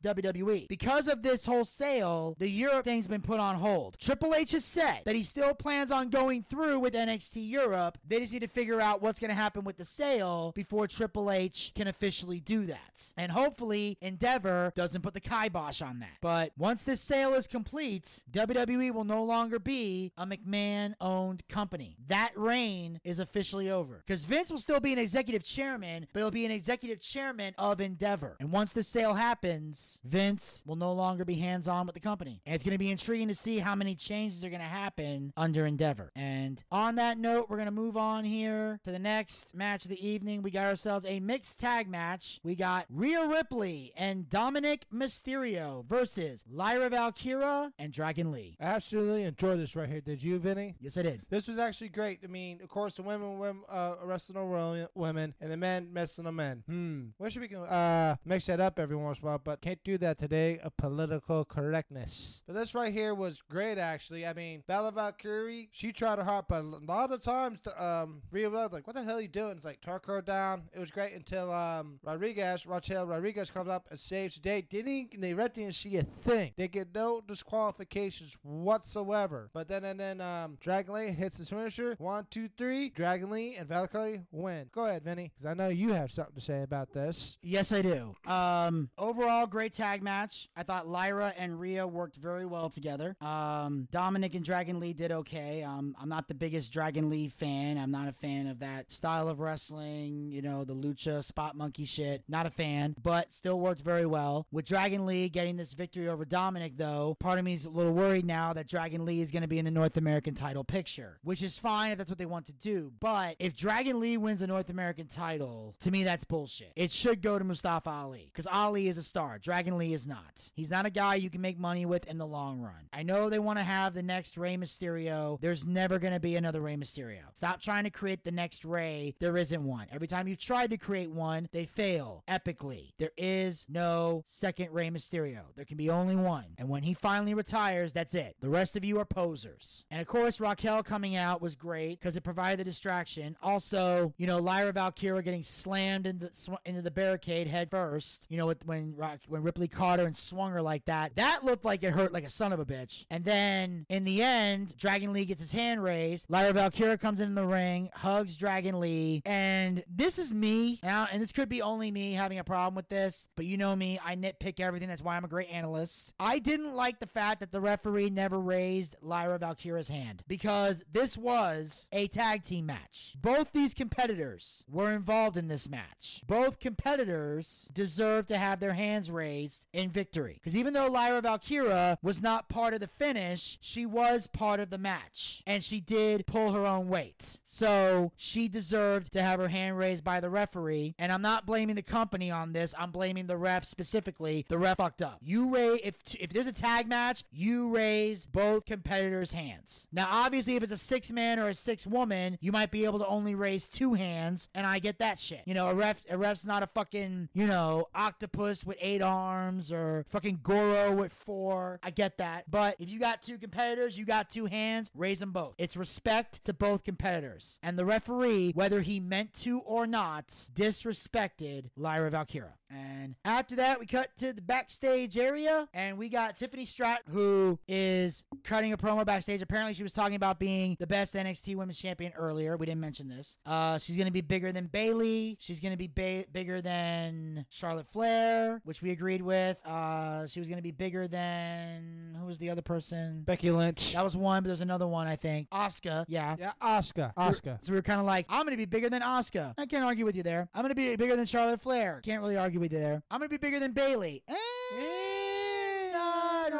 Because of this whole sale, the Europe thing's been put on hold. Triple H has said that he still plans on going through with NXT Europe. They just need to figure out what's going to happen with the sale before Triple H can officially do that. And hopefully, Endeavor doesn't put the kibosh on that. But once this sale is complete, WWE will no longer be a McMahon owned company. That reign is officially over. Because Vince will still be an executive chairman, but he'll be an executive chairman of Endeavor. And once the sale happens, Vince will no longer be hands on with the company. And it's going to be intriguing to see how many changes are going to happen under Endeavor. And on that note, we're going to move on here to the next match of the evening. We got ourselves a mixed tag match. We got Rhea Ripley and Dominik Mysterio versus Lyra Valkyria and Dragon Lee. I absolutely enjoyed this right here. Did you, Vinny? Yes, I did. This was actually great. I mean, of course, the women, women uh, wrestling on women, and the men messing on men. Hmm. Wish we could uh, mix that up every once in a while, but can't do that today. Of political correctness. But this right here was great, actually. I mean, Bella Valkyrie, she tried her hard, but a lot of times, um, Rhea was like, "What the hell are you doing?" It's like, "Talk her down." It was great until um, Rodriguez, Raquel Rodriguez comes up and saves the day. Didn't they? Didn't see a thing. They get no disqualifications whatsoever. But then and then um, Dragon Lee hits his finisher. One, two, three. Dragon Lee and Valkyrie win. Go ahead, Vinny, because I know you have something to say about this. Yes, I do. Um, overall, great great tag match. I thought Lyra and Rhea worked very well together. Um, Dominic and Dragon Lee did okay. Um, I'm not the biggest Dragon Lee fan. I'm not a fan of that style of wrestling, you know, the lucha spot monkey shit. Not a fan, but still worked very well. With Dragon Lee getting this victory over Dominic, though, part of me is a little worried now that Dragon Lee is going to be in the North American title picture, which is fine if that's what they want to do. But if Dragon Lee wins the North American title, to me, that's bullshit. It should go to Mustafa Ali because Ali is a star. Dragon Lee is not. He's not a guy you can make money with in the long run. I know they want to have the next Rey Mysterio. There's never going to be another Rey Mysterio. Stop trying to create the next Rey. There isn't one. Every time you've tried to create one, they fail epically. There is no second Rey Mysterio. There can be only one. And when he finally retires, that's it. The rest of you are posers. And of course, Raquel coming out was great because it provided the distraction. Also, you know, Lyra Valkyria getting slammed into, into the barricade head first. You know, when when Ripley caught her and swung her like that, that looked like it hurt like a son of a bitch. And then in the end, Dragon Lee gets his hand raised. Lyra Valkyria comes in the ring, hugs Dragon Lee, and this is me. Now, and this could be only me having a problem with this, but you know me, I nitpick everything. That's why I'm a great analyst. I didn't like the fact that the referee never raised Lyra Valkyria's hand because this was a tag team match. Both these competitors were involved in this match. Both competitors deserve to have their hands raised in victory. Because even though Lyra Valkyria was not part of the finish, she was part of the match. And she did pull her own weight. So she deserved to have her hand raised by the referee. And I'm not blaming the company on this. I'm blaming the ref specifically. The ref fucked up. You raise if if there's a tag match, you raise both competitors' hands. Now, obviously, if it's a six man or a six woman, you might be able to only raise two hands, and I get that shit. You know, a ref a ref's not a fucking you know octopus with eight arms or fucking Goro with four. I get that, but if you got two competitors, you got two hands, raise them both. It's respect to both competitors, and the referee, whether he meant to or not, disrespected Lyra Valkyria. And after that, we cut to the backstage area, and we got Tiffany Stratton, who is cutting a promo backstage. Apparently, she was talking about being the best NXT Women's Champion earlier. We didn't mention this. Uh, she's going to be bigger than Bayley. She's going to be ba- bigger than Charlotte Flair, which we agreed with. Uh, she was going to be bigger than who was the other person? Becky Lynch. That was one, but there's another one, I think. Oscar. Yeah. Yeah, Oscar. Oscar. So we were kind of like, I'm going to be bigger than Oscar. I can't argue with you there. I'm going to be bigger than Charlotte Flair. Can't really argue with you there. I'm going to be bigger than Bayley. Eh,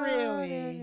really.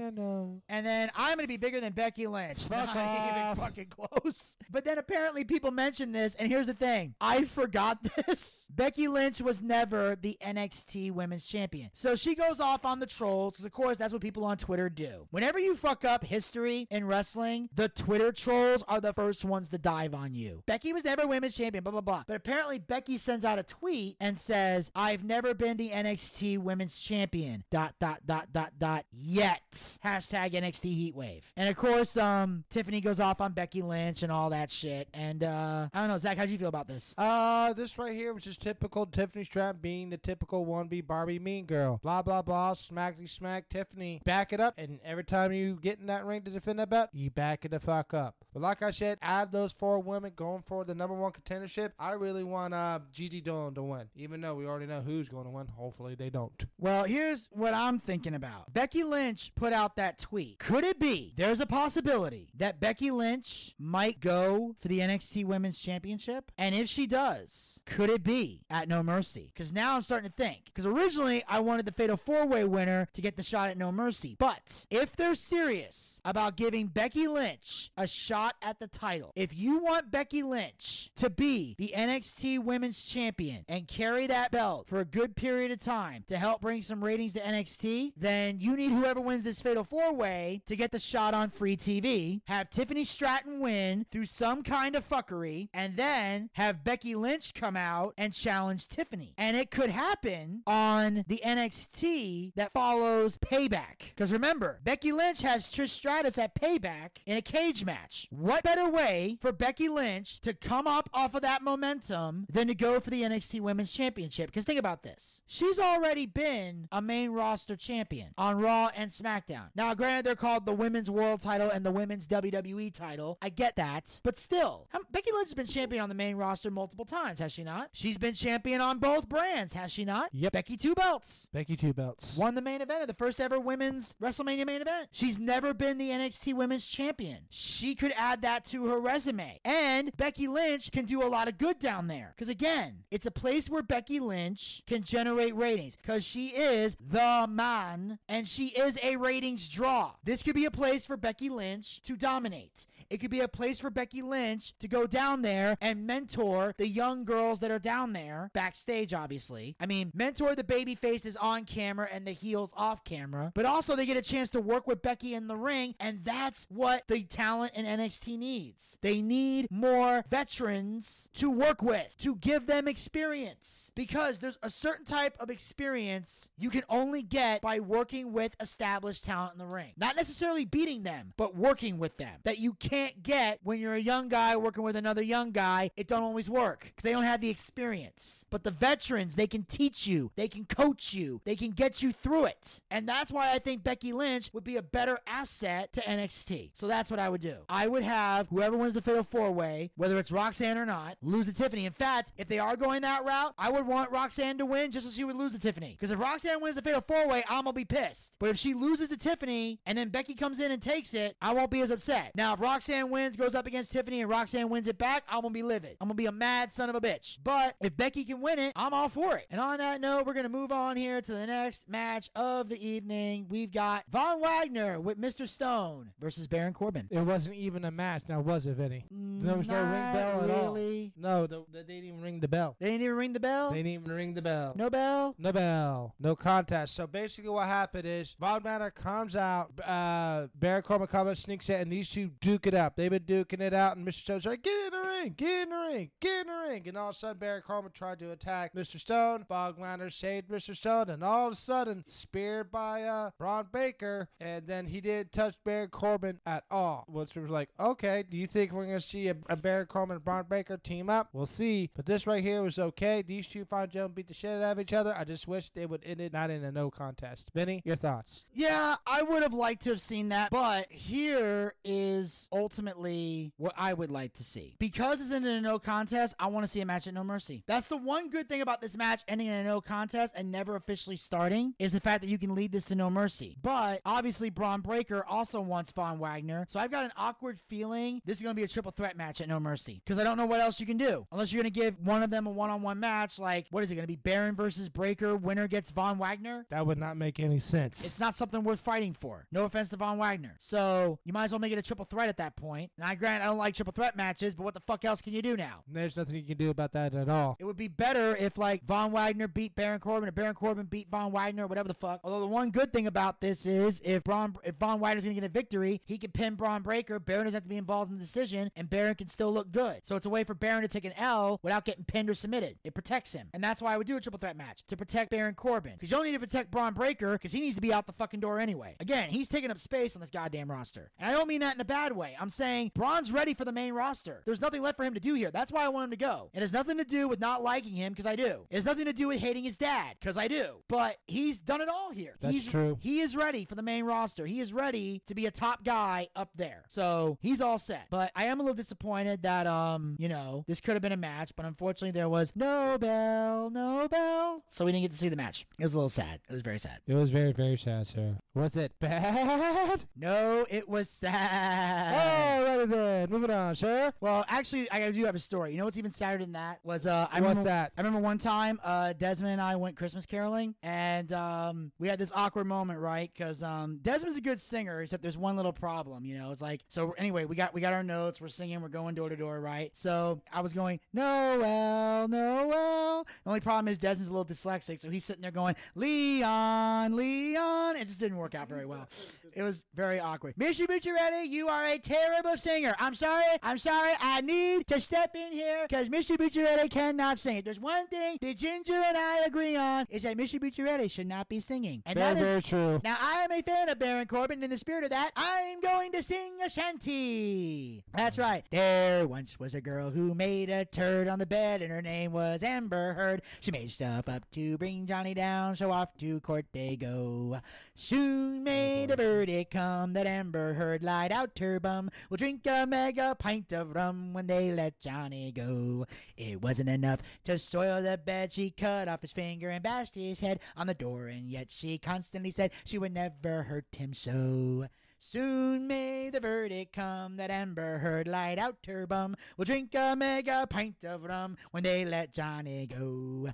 And then I'm going to be bigger than Becky Lynch. Fuck Not even fucking close. But then apparently people mentioned this, and here's the thing: I forgot this. Becky Lynch was never the NXT Women's Champion, so she goes off on the trolls because, of course, that's what people on Twitter do. Whenever you fuck up history in wrestling, the Twitter trolls are the first ones to dive on you. Becky was never Women's Champion, blah blah blah. But apparently Becky sends out a tweet and says, "I've never been the NXT Women's Champion." Dot dot dot dot dot yet. Hashtag NXT Heatwave. And of course, um, Tiffany goes off on Becky Lynch and all that shit. And uh, I don't know, Zack, how do you feel about this? Uh, this right here was just typical Tiffany Stratton being the typical one B Barbie mean girl. Blah blah blah, smackety smack Tiffany. Back it up, and every time you get in that ring to defend that belt, you back it the fuck up. But like I said, add those four women going for the number one contendership, I really want uh Gigi Dolan to win. Even though we already know who's going to win. Hopefully they don't. Well, here's what I'm thinking about. Becky Lynch put out that tweet. Could it be there's a possibility that Becky Lynch might go for the NXT Women's Championship? And if she does, could it be at No Mercy? Because now I'm starting to think. Because originally I wanted the Fatal Four Way winner to get the shot at No Mercy. But if they're serious about giving Becky Lynch a shot at the title, if you want Becky Lynch to be the NXT Women's Champion and carry that belt for a good period of time to help bring some ratings to NXT, then you need whoever wins this Fatal Four Way to get the shot on free TV, have Tiffany Stratton win through some kind of fuckery, and then have Becky Lynch come out and challenge Tiffany. And it could happen on the NXT that follows Payback. Because remember, Becky Lynch has Trish Stratus at Payback in a cage match. What better way for Becky Lynch to come up off of that momentum than to go for the NXT Women's Championship? Because think about this. She's already been a main roster champion on Raw and SmackDown. Now, granted, they're called the Women's World Title and the Women's WWE Title. I get that, but still, Becky Lynch has been champion on the main roster multiple times, has she not? She's been champion on both brands, has she not? Yep. Becky two belts. Becky two belts. Won the main event of the first ever women's WrestleMania main event. She's never been the NXT Women's Champion. She could add that to her resume. And Becky Lynch can do a lot of good down there. Because again, it's a place where Becky Lynch can generate ratings. Because she is the man and she is a ratings draw. This could be a place for Becky Lynch to dominate. It could be a place for Becky Lynch to go down there and mentor the young girls that are down there, backstage, obviously. I mean, mentor the baby faces on camera and the heels off camera, but also they get a chance to work with Becky in the ring, and that's what the talent in NXT needs. They need more veterans to work with, to give them experience, because there's a certain type of experience you can only get by working with established talent in the ring. Not necessarily beating them, but working with them. That you can't get when you're a young guy working with another young guy. It don't always work because they don't have the experience. But the veterans, they can teach you, they can coach you, they can get you through it. And that's why I think Becky Lynch would be a better asset to NXT. So that's what I would do. I would have whoever wins the Fatal Four Way, whether it's Roxanne or not, lose to Tiffany. In fact, if they are going that route, I would want Roxanne to win just so she would lose to Tiffany. Because if Roxanne wins the Fatal Four Way, I'm gonna be pissed. But if she loses to Tiffany and then Becky comes in and takes it, I won't be as upset. Now, if Roxanne wins, goes up against Tiffany, and Roxanne wins it back, I'm gonna be livid. I'm gonna be a mad son of a bitch. But if Becky can win it, I'm all for it. And on that note, we're gonna move on here to the next match of the evening. We've got Von Wagner with Mr. Stone versus Baron Corbin. It wasn't even a match, now was it, Vinny? There was no ring bell at all. really. No, the, the, they didn't even ring the bell. They didn't even ring the bell. They didn't even ring the bell. no bell. No bell. No contest. So basically, what happened is Von Matter comes out, uh, Baron Corbin comes sneaks in, and these two duke it up. They've been duking it out, and Mr. Stone's like, get in the ring, get in the ring, get in the ring. And all of a sudden, Baron Corbin tried to attack Mr. Stone. Matter saved Mr. Stone, and all of a sudden, speared by uh, Bron Breakker, and then he didn't touch Baron Corbin at all. Which was like, okay, do you think we're going to see a, a Baron Corbin and Bron Breakker team up? We'll see. But this right here was okay. These two fine gentlemen beat the shit out of each other. I just wish they would end it not in a no contest. Vinny, your thoughts? Yeah, I would have liked to have seen that, but here is ultimately what I would like to see. Because it's in a no contest, I want to see a match at No Mercy. That's the one good thing about this match ending in a no contest and never officially starting is the fact that you can lead this to No Mercy. But obviously, Bron Breakker also wants Von Wagner, so I've got an awkward feeling this is going to be a triple threat match at No Mercy because I don't know what else you can do unless you're going to give one of them a one-on-one match. Like, what is it going to be? Baron versus Breakker. Winner gets Von Wagner. That would not make any sense. It's not something worth fighting for. No offense to Von Wagner. So you might as well make it a triple threat at that point. And I grant I don't like triple threat matches, but what the fuck else can you do now? There's nothing you can do about that at all. It would be better if like Von Wagner beat Baron Corbin or Baron Corbin beat Von Wagner or whatever the fuck. Although the one good thing about this is if Bron if Von Wagner's gonna get a victory, he can pin Bron Breakker. Baron doesn't have to be involved in the decision, and Baron can still look good. So it's a way for Baron to take an L without getting pinned or submitted. It protects him, and that's why I would do a triple threat match to protect Baron Corbin. Because you don't need to protect Bron Breakker because he needs to be out the fucking door anyway. Again, he's taking up space on this goddamn roster, and I don't mean that in a bad way. I'm saying Bron's ready for the main roster. There's nothing left for him to do here. That's why I want him to go. It has nothing to do with not liking him because I do. It has nothing to do with hating his dad because I do. But he's done it all here. That's he's, true. He is ready for the main roster. He is ready to be a top guy up there. So he's all set. But I am a little disappointed that um, you know, this could have been a match, but unfortunately there was no bell, no bell. So we didn't get to see the match. It was a little sad. It was very sad. It was very, very sad, sir. Was it bad? No, it was sad. Alrighty then. Moving on, sir. Well, actually, I do have a story. You know what's even sadder than that was uh, I What's remember, that? I remember one time uh, Desmond and I went Christmas caroling, and um, we had this awkward moment, right? Because um, Desmond's a good singer, except there's one little problem. You know, it's like so. Anyway, we got we got our notes. We're singing. We're going door to door, right? So I was going Noel, Noel. The only problem is Desmond's a little dyslexic, so he's sitting there going Leon, Leon. It just didn't work out very well. It was very awkward. Missy Bucciarelli, you are a terrible singer. I'm sorry. I'm sorry. I need to step in here because Missy Bucciarelli cannot sing. If there's one thing that Ginger and I agree on is that Missy Bucciarelli should not be singing. And Very, that is very true. now, I am a fan of Baron Corbin. In the spirit of that, I'm going to sing a shanty. That's right. There once was a girl who made a turd on the bed, and her name was Amber Heard. She made stuff up to bring Johnny down, so off to court they go. Soon made a bird verdict come that Amber Heard lied out her bum. We'll drink a mega pint of rum when they let Johnny go. It wasn't enough to soil the bed. She cut off his finger and bashed his head on the door, and yet she constantly said she would never hurt him so. Soon may the verdict come that Amber Heard lied out her bum. We'll drink a mega pint of rum when they let Johnny go.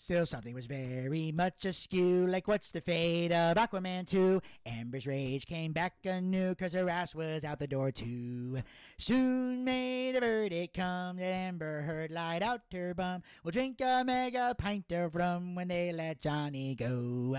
Still, something was very much askew. Like, what's the fate of Aquaman 2? Amber's rage came back anew, cause her ass was out the door, too. Soon may the verdict come that Amber Heard lied out her bum. We'll drink a mega pint of rum when they let Johnny go.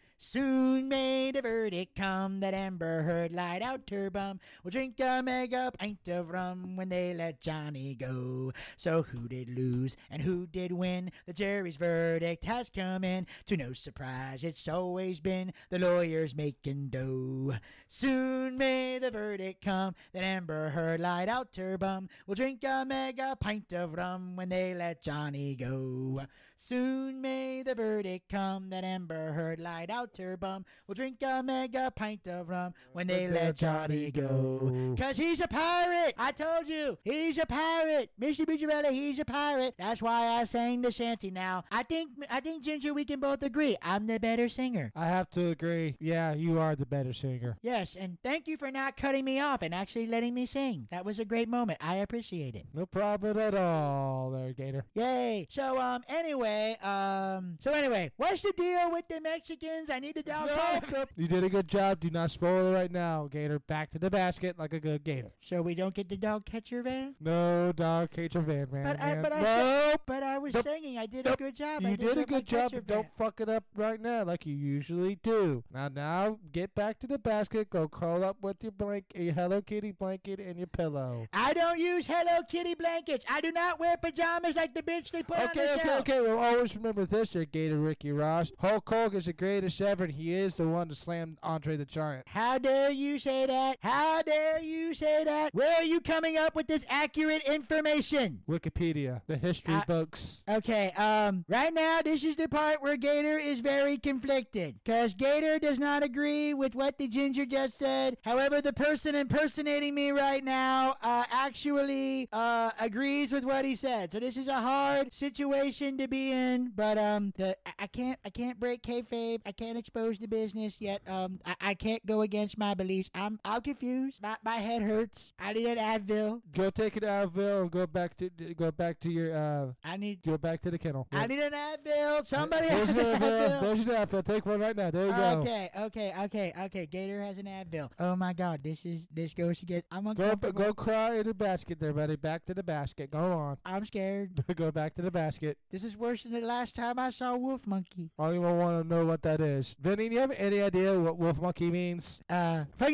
Soon may the verdict come that Amber Heard lied out her bum. We'll drink a mega pint of rum when they let Johnny go. So who did lose and who did win? The jury's verdict has come in. To no surprise, it's always been the lawyers making dough. Soon may the verdict come that Amber Heard lied out her bum. We'll drink a mega pint of rum when they let Johnny go. Soon may the verdict come that Amber Heard lied out her bum. We'll drink a mega pint of rum when they let Johnny go. Cause he's a pirate! I told you! He's a pirate! Mr. Bucciarelli, he's a pirate! That's why I sang the shanty now. I think, I think, Ginger, we can both agree. I'm the better singer. I have to agree. Yeah, you are the better singer. Yes, and thank you for not cutting me off and actually letting me sing. That was a great moment. I appreciate it. No problem at all, there, Gator. Yay! So um anyway, um so anyway, what's the deal with the Mexicans? I need to down Nope, nope. You did a good job. Do not spoil it right now, Gator. Back to the basket like a good Gator. So we don't get the dog catcher van? No dog catcher van, man. But I man. but I nope. said, but I was Nope. singing. I did a good job. I You did a good job, don't van. fuck it up right now like you usually do. Now, now, get back to the basket. Go curl up with your blank, your Hello Kitty blanket and your pillow. I don't use Hello Kitty blankets. I do not wear pajamas like the bitch they put on Okay, the okay, shelf. okay. Well, always remember this, Gator Ricky Ross. Hulk Hogan is the greatest ever, and he is the one to slam Andre the Giant. How dare you say that? How dare you say that? Where are you coming up with this accurate information? Wikipedia, the history Uh, books. Okay, um, right now, this is the part where Gator is very conflicted. Because Gator does not agree with what the ginger just said. However, the person impersonating me right now, uh, actually, uh, agrees with what he said. So this is a hard situation to be in, but, um, the, I, can't, I can't break kayfabe. I can't expose the business yet. Um, I, I can't go against my beliefs. I'm, I'm confused. My, my head hurts. I need an Advil. Go take an Advil and go back to go back to your uh I need, go back to the kennel. I need an Advil. Somebody There's has an Advil. Advil. There's an Advil. Take one right now. There you go. Okay, okay, okay, okay. Gator has an Advil. Oh my God, this is this goes get. I'm Go uncomfortable. go cry in the basket there, buddy. Back to the basket. Go on. I'm scared. go back to the basket. This is worse the last time I saw Wolf Monkey. I don't even want to know what that is. Vinny, do you have any idea what wolf monkey means? Uh, fuck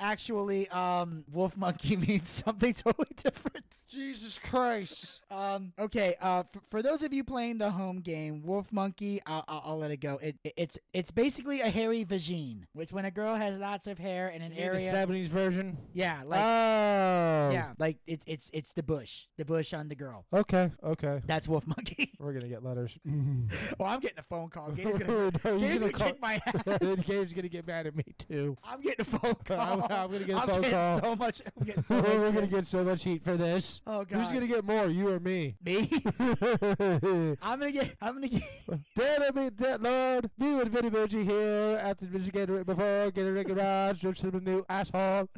Actually, um, Wolf Monkey means something totally different. Jesus Christ. Um, okay. Uh, for, for those of you playing the home game, Wolf Monkey, I'll, I'll, I'll let it go. It, it- it's it's basically a hairy vagine, which when a girl has lots of hair in an area, The 70s version? yeah, like oh. yeah, like it's it's it's the bush, the bush on the girl. Okay, okay. That's Wolf Monkey. We're going to get letters. Oh, I'm getting a phone call. No, gonna, Gator's gonna gonna kick my ass. Gabe's going to get mad at me, too. I'm getting a phone call. I'm- I'm gonna get a I'm phone getting call. So much. I'm getting so much. We're going to get so much heat for this. Oh God. Who's going to get more, you or me? me? I'm gonna get. I'm gonna get. be that Lord. Be with Vinny Virgie here at the Michigan before getting Ricky Raj, which is a new asshole.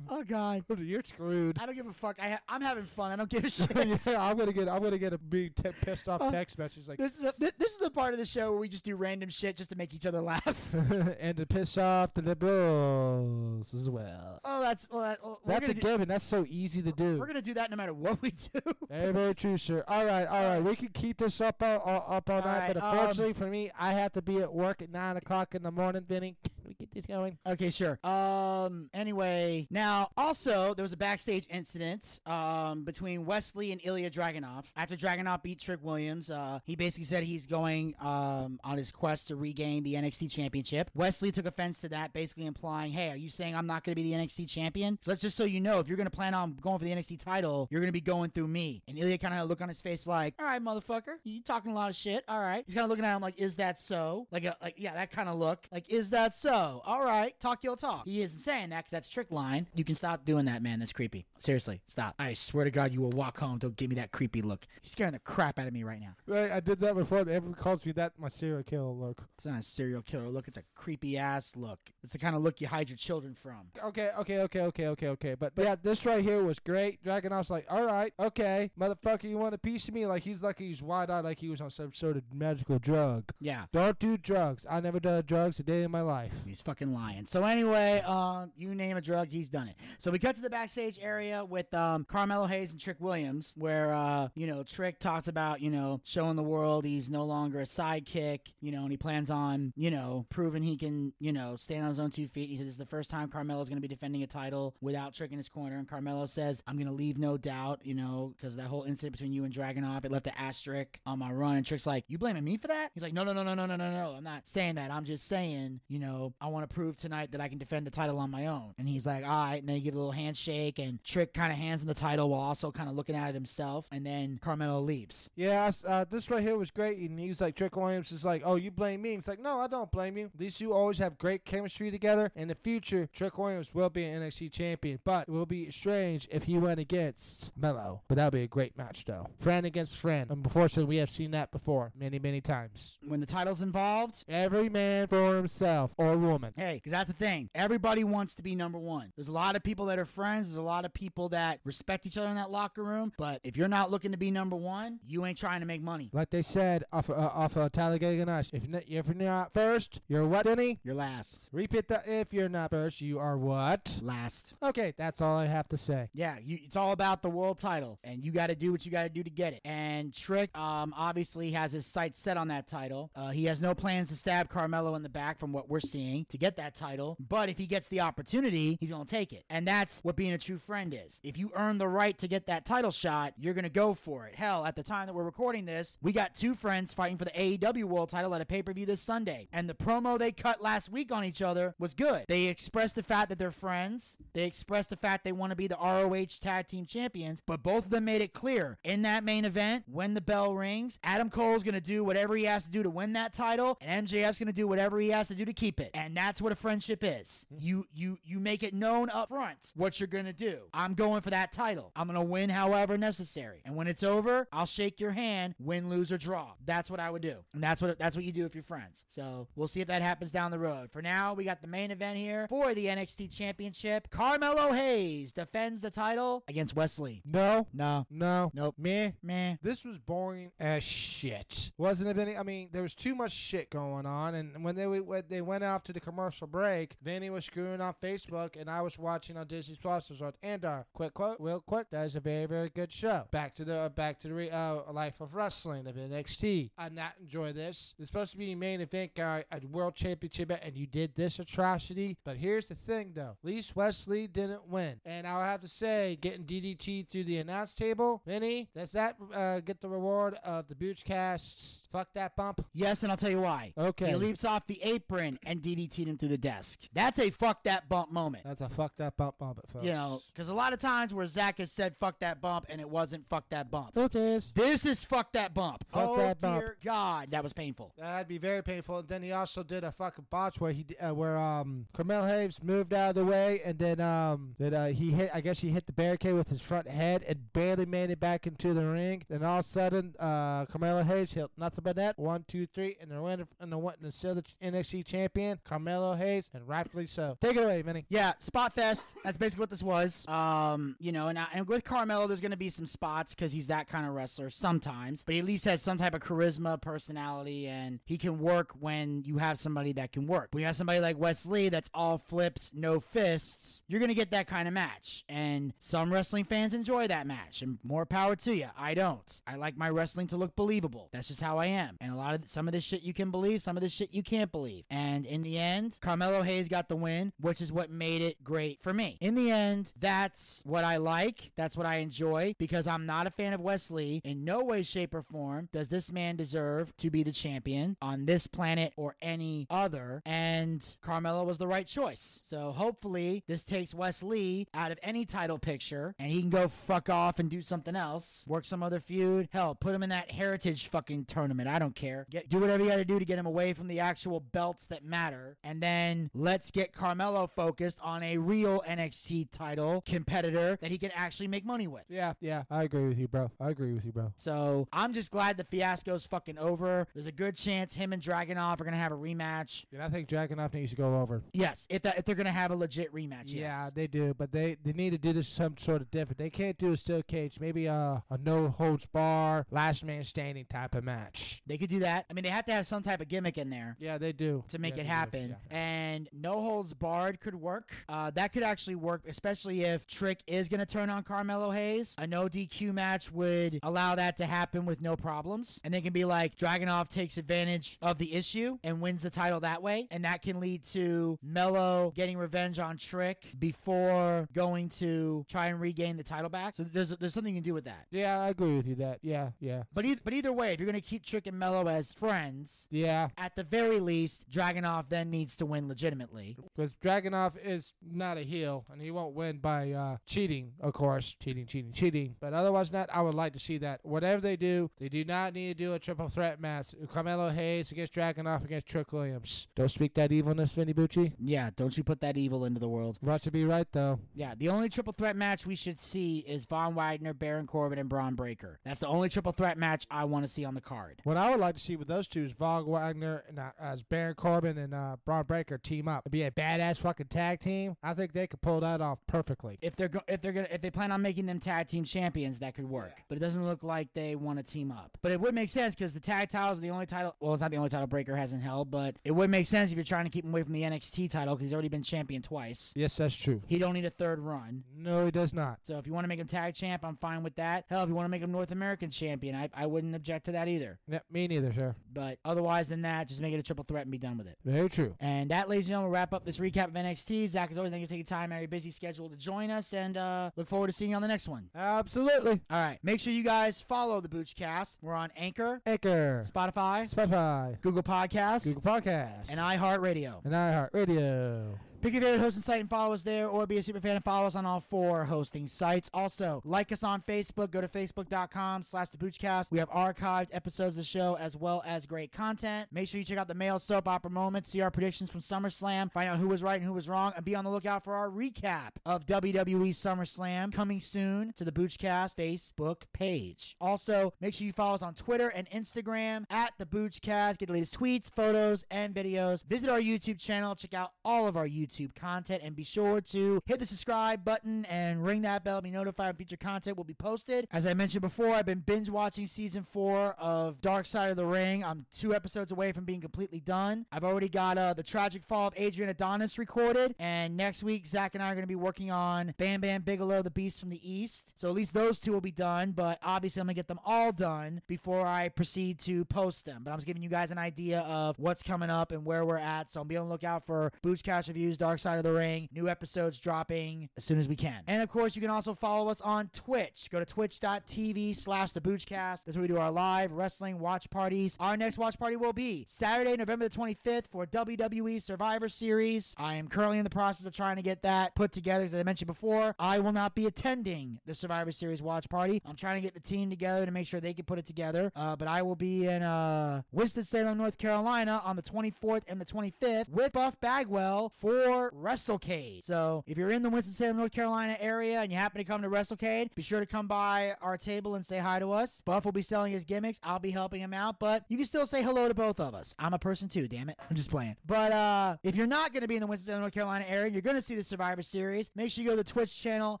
Oh God. You're screwed. I don't give a fuck. I ha- I'm having fun. I don't give a shit. yeah, I'm gonna get I'm gonna get a big t- pissed off Oh. text message like This is a, thi- this is the part of the show where we just do random shit just to make each other laugh. and to piss off the liberals. Titles as well. Oh, that's well. That, well, we're That's a gonna do, given. That's so easy to do. We're gonna do that no matter what we do. Very, very true, sir. All right, all right. We can keep this up all, all, up all All night, right, but um, unfortunately for me, I have to be at work at 9 o'clock in the morning, Vinny. We get this going? Okay, sure. Um. Anyway, now also there was a backstage incident um between Wesley and Ilya Dragunov. After Dragunov beat Trick Williams, uh, he basically said he's going um on his quest to regain the NXT Championship. Wesley took offense to that, basically implying, "Hey, are you saying I'm not going to be the NXT champion?" So let's just so you know, if you're going to plan on going for the NXT title, you're going to be going through me. And Ilya kind of a look on his face like, "All right, motherfucker, you talking a lot of shit. All right." He's kind of looking at him like, "Is that so?" Like, a, like yeah, that kind of look. Like, is that so? Oh, all right, talk your talk. He isn't saying that because that's trick line. You can stop doing that, man. That's creepy. Seriously, stop. I swear to God, you will walk home. Don't give me that creepy look. You're scaring the crap out of me right now. Right, I did that before. Everyone calls me that my serial killer look. It's not a serial killer look. It's a creepy ass look. It's the kind of look you hide your children from. Okay, okay, okay, okay, okay, okay. But, yeah, this right here was great. Dragunov's like, all right, okay, motherfucker, you want a piece of me? Like he's like he's wide eyed, like he was on some sort of magical drug. Yeah. Don't do drugs. I never done drugs a day in my life. He's fucking lying. So anyway, um, you name a drug, he's done it. So we cut to the backstage area with um, Carmelo Hayes and Trick Williams, where uh, you know Trick talks about you know showing the world he's no longer a sidekick, you know, and he plans on you know proving he can you know stand on his own two feet. He said this is the first time Carmelo's going to be defending a title without Trick in his corner, and Carmelo says I'm going to leave no doubt, you know, because that whole incident between you and Dragunov it left an asterisk on my run. And Trick's like, you blaming me for that? He's like, no, no, no, no, no, no, no, no. I'm not saying that. I'm just saying, you know, I want to prove tonight that I can defend the title on my own. And he's like, all right. And then he give a little handshake, and Trick kind of hands him the title while also kind of looking at it himself. And then Carmelo leaves. Yeah, uh, this right here was great. And he's like, Trick Williams is like, oh, you blame me. It's like, no, I don't blame you. These two always have great chemistry together. In the future, Trick Williams will be an NXT champion, but it will be strange if he went against Mello. But that would be a great match, though. Friend against friend. And unfortunately, we have seen that before many, many times. When the title's involved, Every man for himself or woman. Hey, because that's the thing. Everybody wants to be number one. There's a lot of people that are friends. There's a lot of people that respect each other in that locker room. But if you're not looking to be number one, you ain't trying to make money. Like they said off uh, off of Talladega Nights, if, n- if you're not first, you're what, Denny? You're last. Repeat that. If you're not first, you are what? Last. Okay, that's all I have to say. Yeah, you, it's all about the world title, and you got to do what you got to do to get it. And Trick, um, obviously has his sights set on that title. Uh, he has no plans to stab Carmelo in the back, from what we're seeing, to get that title. But if he gets the opportunity, he's gonna take it, and that's what being a true friend is. If you earn the right to get that title shot, you're gonna go for it. Hell, at the time that we're recording this, we got two friends fighting for the AEW World Title at a pay per view this Sunday, and the promo they cut last week on each other was good. They expressed the fact that they're friends. They expressed the fact they want to be the ROH Tag Team Champions, but both of them made it clear in that main event when the bell rings, Adam Cole's gonna do whatever he has to do to win that title, and MJF's gonna do whatever he has to do to keep it. And that's what a friendship is. Mm-hmm. You you you make it known up front what you're gonna do. I'm going for that title. I'm gonna win however necessary. And when it's over, I'll shake your hand, win, lose, or draw. That's what I would do. And that's what that's what you do if you're friends. So we'll see if that happens down the road. For now, we got the main event here for the NXT Championship. Carmelo Hayes defends the title against Wesley. No, No. no, Nope. me. Meh. This was boring as shit. Wasn't it, any I mean, there was too much shit going on, and when they when they went off to the commercial break, Vinny was screwing on Facebook, and I was watching on Disney Plus. Was And Andor. Quick quote, real quick. That is a very very good show. Back to the uh, back to the re, uh, life of wrestling of NXT. I not enjoy this. It's supposed to be main event guy at World Championship, and you did this atrocity. But here's the thing, though. Least Wesley didn't win, and I'll have to say, getting DDT through the announce table, Vinny, does that uh, get the reward of the Boochcast? Fuck that bump. Yes, and I'll tell you why. Okay. He leaps off the apron and DDT'd him through the desk. That's a fuck that bump moment. That's a fuck that bump bump, folks. You know, because a lot of times where Zack has said fuck that bump and it wasn't fuck that bump. Who cares? This is fuck that bump. Fuck oh that bump. dear God, that was painful. That'd be very painful. And then he also did a fucking botch where he uh, where um Carmel Hayes moved out of the way, and then um that uh, he hit. I guess he hit the barricade with his front head and barely made it back into the ring. Then all of a sudden, uh Carmelo Hayes hit nothing but that. One, two, three, and they went and went and the NXT champion. Carmelo Hayes, and rightfully so. Take it away, Vinny. Yeah, Spot Fest. That's basically what this was. Um, you know, and, I, and with Carmelo, there's going to be some spots because he's that kind of wrestler sometimes, but he at least has some type of charisma, personality, and he can work when you have somebody that can work. When you have somebody like Wesley that's all flips, no fists, you're going to get that kind of match. And some wrestling fans enjoy that match, and more power to you. I don't. I like my wrestling to look believable. That's just how I am. And a lot of some of this shit you can believe, some of this shit you can't believe. And in the end, Carmelo Hayes got the win, which is what made it great for me. In the end, that's what I like. That's what I enjoy because I'm not a fan of Wesley. In no way, shape, or form does this man deserve to be the champion on this planet or any other. And Carmelo was the right choice. So hopefully, this takes Wesley out of any title picture and he can go fuck off and do something else, work some other feud. Hell, put him in that heritage fucking tournament. I don't care. Get, do whatever you got to do to get him away from the actual belts that matter. And then let's get Carmelo focused on a real NXT title competitor that he can actually make money with. Yeah, yeah, I agree with you, bro. I agree with you, bro. So I'm just glad the fiasco's fucking over. There's a good chance him and Dragunov are gonna have a rematch. And I think Dragunov needs to go over. Yes, if that, if they're gonna have a legit rematch. Yeah, yes. they do, but they, they need to do this some sort of different. They can't do a steel cage, maybe a, a no holds bar, last man standing type of match. They could do that. I mean, they have to have some type of gimmick in there. Yeah, they do to make Yeah, it happen. do. Happen. Yeah. And no holds barred could work. Uh, that could actually work, especially if Trick is going to turn on Carmelo Hayes. A no DQ match would allow that to happen with no problems. And they can be like Dragunov takes advantage of the issue and wins the title that way. And that can lead to Mello getting revenge on Trick before going to try and regain the title back. So there's, there's something you can do with that. Yeah, I agree with you that. Yeah, yeah. But, e- but either way, if you're going to keep Trick and Mello as friends, yeah, at the very least, Dragunov then needs to win legitimately. because Dragunov is not a heel, and he won't win by uh, cheating, of course. Cheating, cheating, cheating. But otherwise, not. I would like to see that. Whatever they do, they do not need to do a triple threat match. Carmelo Hayes against Dragunov against Trick Williams. Don't speak that evilness, Vinny Bucci. Yeah, don't you put that evil into the world. Watch it be right, though. Yeah, the only triple threat match we should see is Von Wagner, Baron Corbin, and Bron Breakker. That's the only triple threat match I want to see on the card. What I would like to see with those two is Von Wagner and uh, as Baron Corbin and uh, Bron Breakker team up. It'd be a badass fucking tag team. I think they could pull that off perfectly. If they're go- if they're gonna if they plan on making them tag team champions, that could work. But it doesn't look like they want to team up. But it would make sense because the tag titles are the only title. Well, it's not the only title Breakker hasn't held, but it would make sense if you're trying to keep him away from the NXT title because he's already been champion twice. Yes, that's true. He don't need a third run. No, he does not. So if you want to make him tag champ, I'm fine with that. Hell, if you want to make him North American champion, I, I wouldn't object to that either. Yeah, me neither, sir. But otherwise than that, just make it a triple threat and be done with it. Very true. And that, ladies and gentlemen, will wrap up this recap of NXT. Zack, as always, thank you for taking time out of your busy schedule to join us, and uh, look forward to seeing you on the next one. Absolutely. All right, make sure you guys follow the Boochcast. We're on Anchor, Anchor, Spotify, Spotify, Google Podcasts, Google Podcast, and iHeartRadio. and iHeartRadio. Pick your favorite hosting site and follow us there, or be a super fan and follow us on all four hosting sites. Also, like us on Facebook. Go to facebook.com slash the Boochcast. We have archived episodes of the show as well as great content. Make sure you check out the male soap opera moments, see our predictions from SummerSlam, find out who was right and who was wrong, and be on the lookout for our recap of WWE SummerSlam coming soon to the Boochcast Facebook page. Also, make sure you follow us on Twitter and Instagram at the Boochcast. Get the latest tweets, photos, and videos. Visit our YouTube channel. Check out all of our YouTube content and be sure to hit the subscribe button and ring that bell to be notified when future content will be posted. As I mentioned before, I've been binge watching season four of Dark Side of the Ring. I'm two episodes away from being completely done. I've already got uh, the tragic fall of Adrian Adonis recorded, and next week Zack and I are going to be working on Bam Bam Bigelow, the Beast from the East. So at least those two will be done, but obviously I'm going to get them all done before I proceed to post them. But I'm just giving you guys an idea of what's coming up and where we're at. So be on the lookout for Boochcast Reviews, Dark Side of the Ring, new episodes dropping as soon as we can. And of course, you can also follow us on Twitch. Go to twitch.tv slash the Boochcast. That's where we do our live wrestling watch parties. Our next watch party will be Saturday, November the 25th for WWE Survivor Series. I am currently in the process of trying to get that put together. As I mentioned before, I will not be attending the Survivor Series watch party. I'm trying to get the team together to make sure they can put it together. Uh, but I will be in uh, Winston-Salem, North Carolina on the 24th and the 25th with Buff Bagwell for for WrestleCade. So if you're in the Winston-Salem, North Carolina area and you happen to come to WrestleCade, be sure to come by our table and say hi to us. Buff will be selling his gimmicks. I'll be helping him out, but you can still say hello to both of us. I'm a person too, damn it. I'm just playing. But uh, if you're not going to be in the Winston-Salem, North Carolina area, you're going to see the Survivor Series. Make sure you go to the Twitch channel,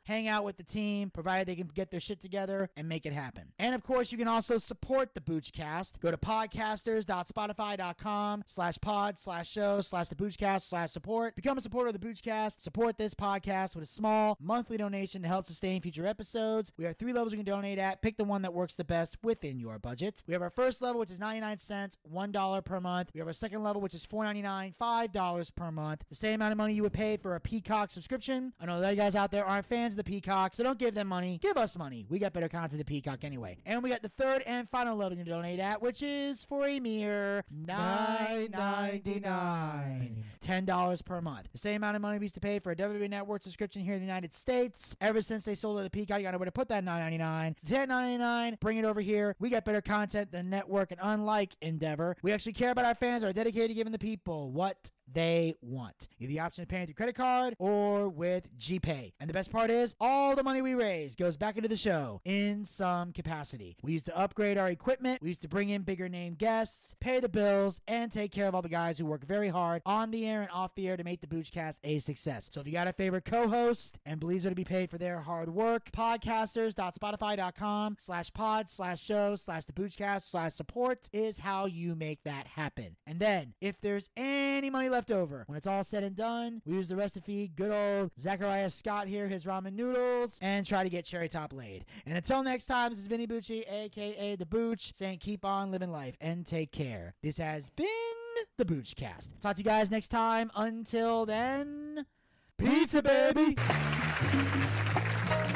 hang out with the team, provided they can get their shit together and make it happen. And of course, you can also support the Boochcast. Go to podcasters.spotify.com slash pod slash show slash the Boochcast slash support. Become a supporter of the Boochcast. Support this podcast with a small monthly donation to help sustain future episodes. We have three levels you can donate at. Pick the one that works the best within your budget. We have our first level, which is 99 cents, $1 per month. We have our second level, which is $4.99, $5 per month. The same amount of money you would pay for a Peacock subscription. I know that you guys out there aren't fans of the Peacock, so don't give them money. Give us money. We got better content than Peacock anyway. And we got the third and final level you can donate at, which is for a mere $9.99. $10 per month. The same amount of money we used to pay for a WWE Network subscription here in the United States. Ever since they sold it to Peacock, you got nowhere to put that $9.99. It's $10.99. Bring it over here. We got better content than network, and unlike Endeavor, we actually care about our fans, are dedicated to giving the people what they want. You the option of paying through credit card or with GPay. And the best part is, all the money we raise goes back into the show in some capacity. We used to upgrade our equipment, we used to bring in bigger name guests, pay the bills, and take care of all the guys who work very hard on the air and off the air to make the Boochcast a success. So if you got a favorite co-host and believes they're to be paid for their hard work, podcasters.spotify.com slash pod slash show slash the Boochcast slash support is how you make that happen. And then, if there's any money left over, when it's all said and done, we use the rest to feed good old Zachariah Scott here, his ramen noodles, and try to get Cherry Top laid. And until next time, this is Vinny Bucci, aka The Booch, saying keep on living life and take care. This has been the Boochcast. Talk to you guys next time. Until then, pizza, baby!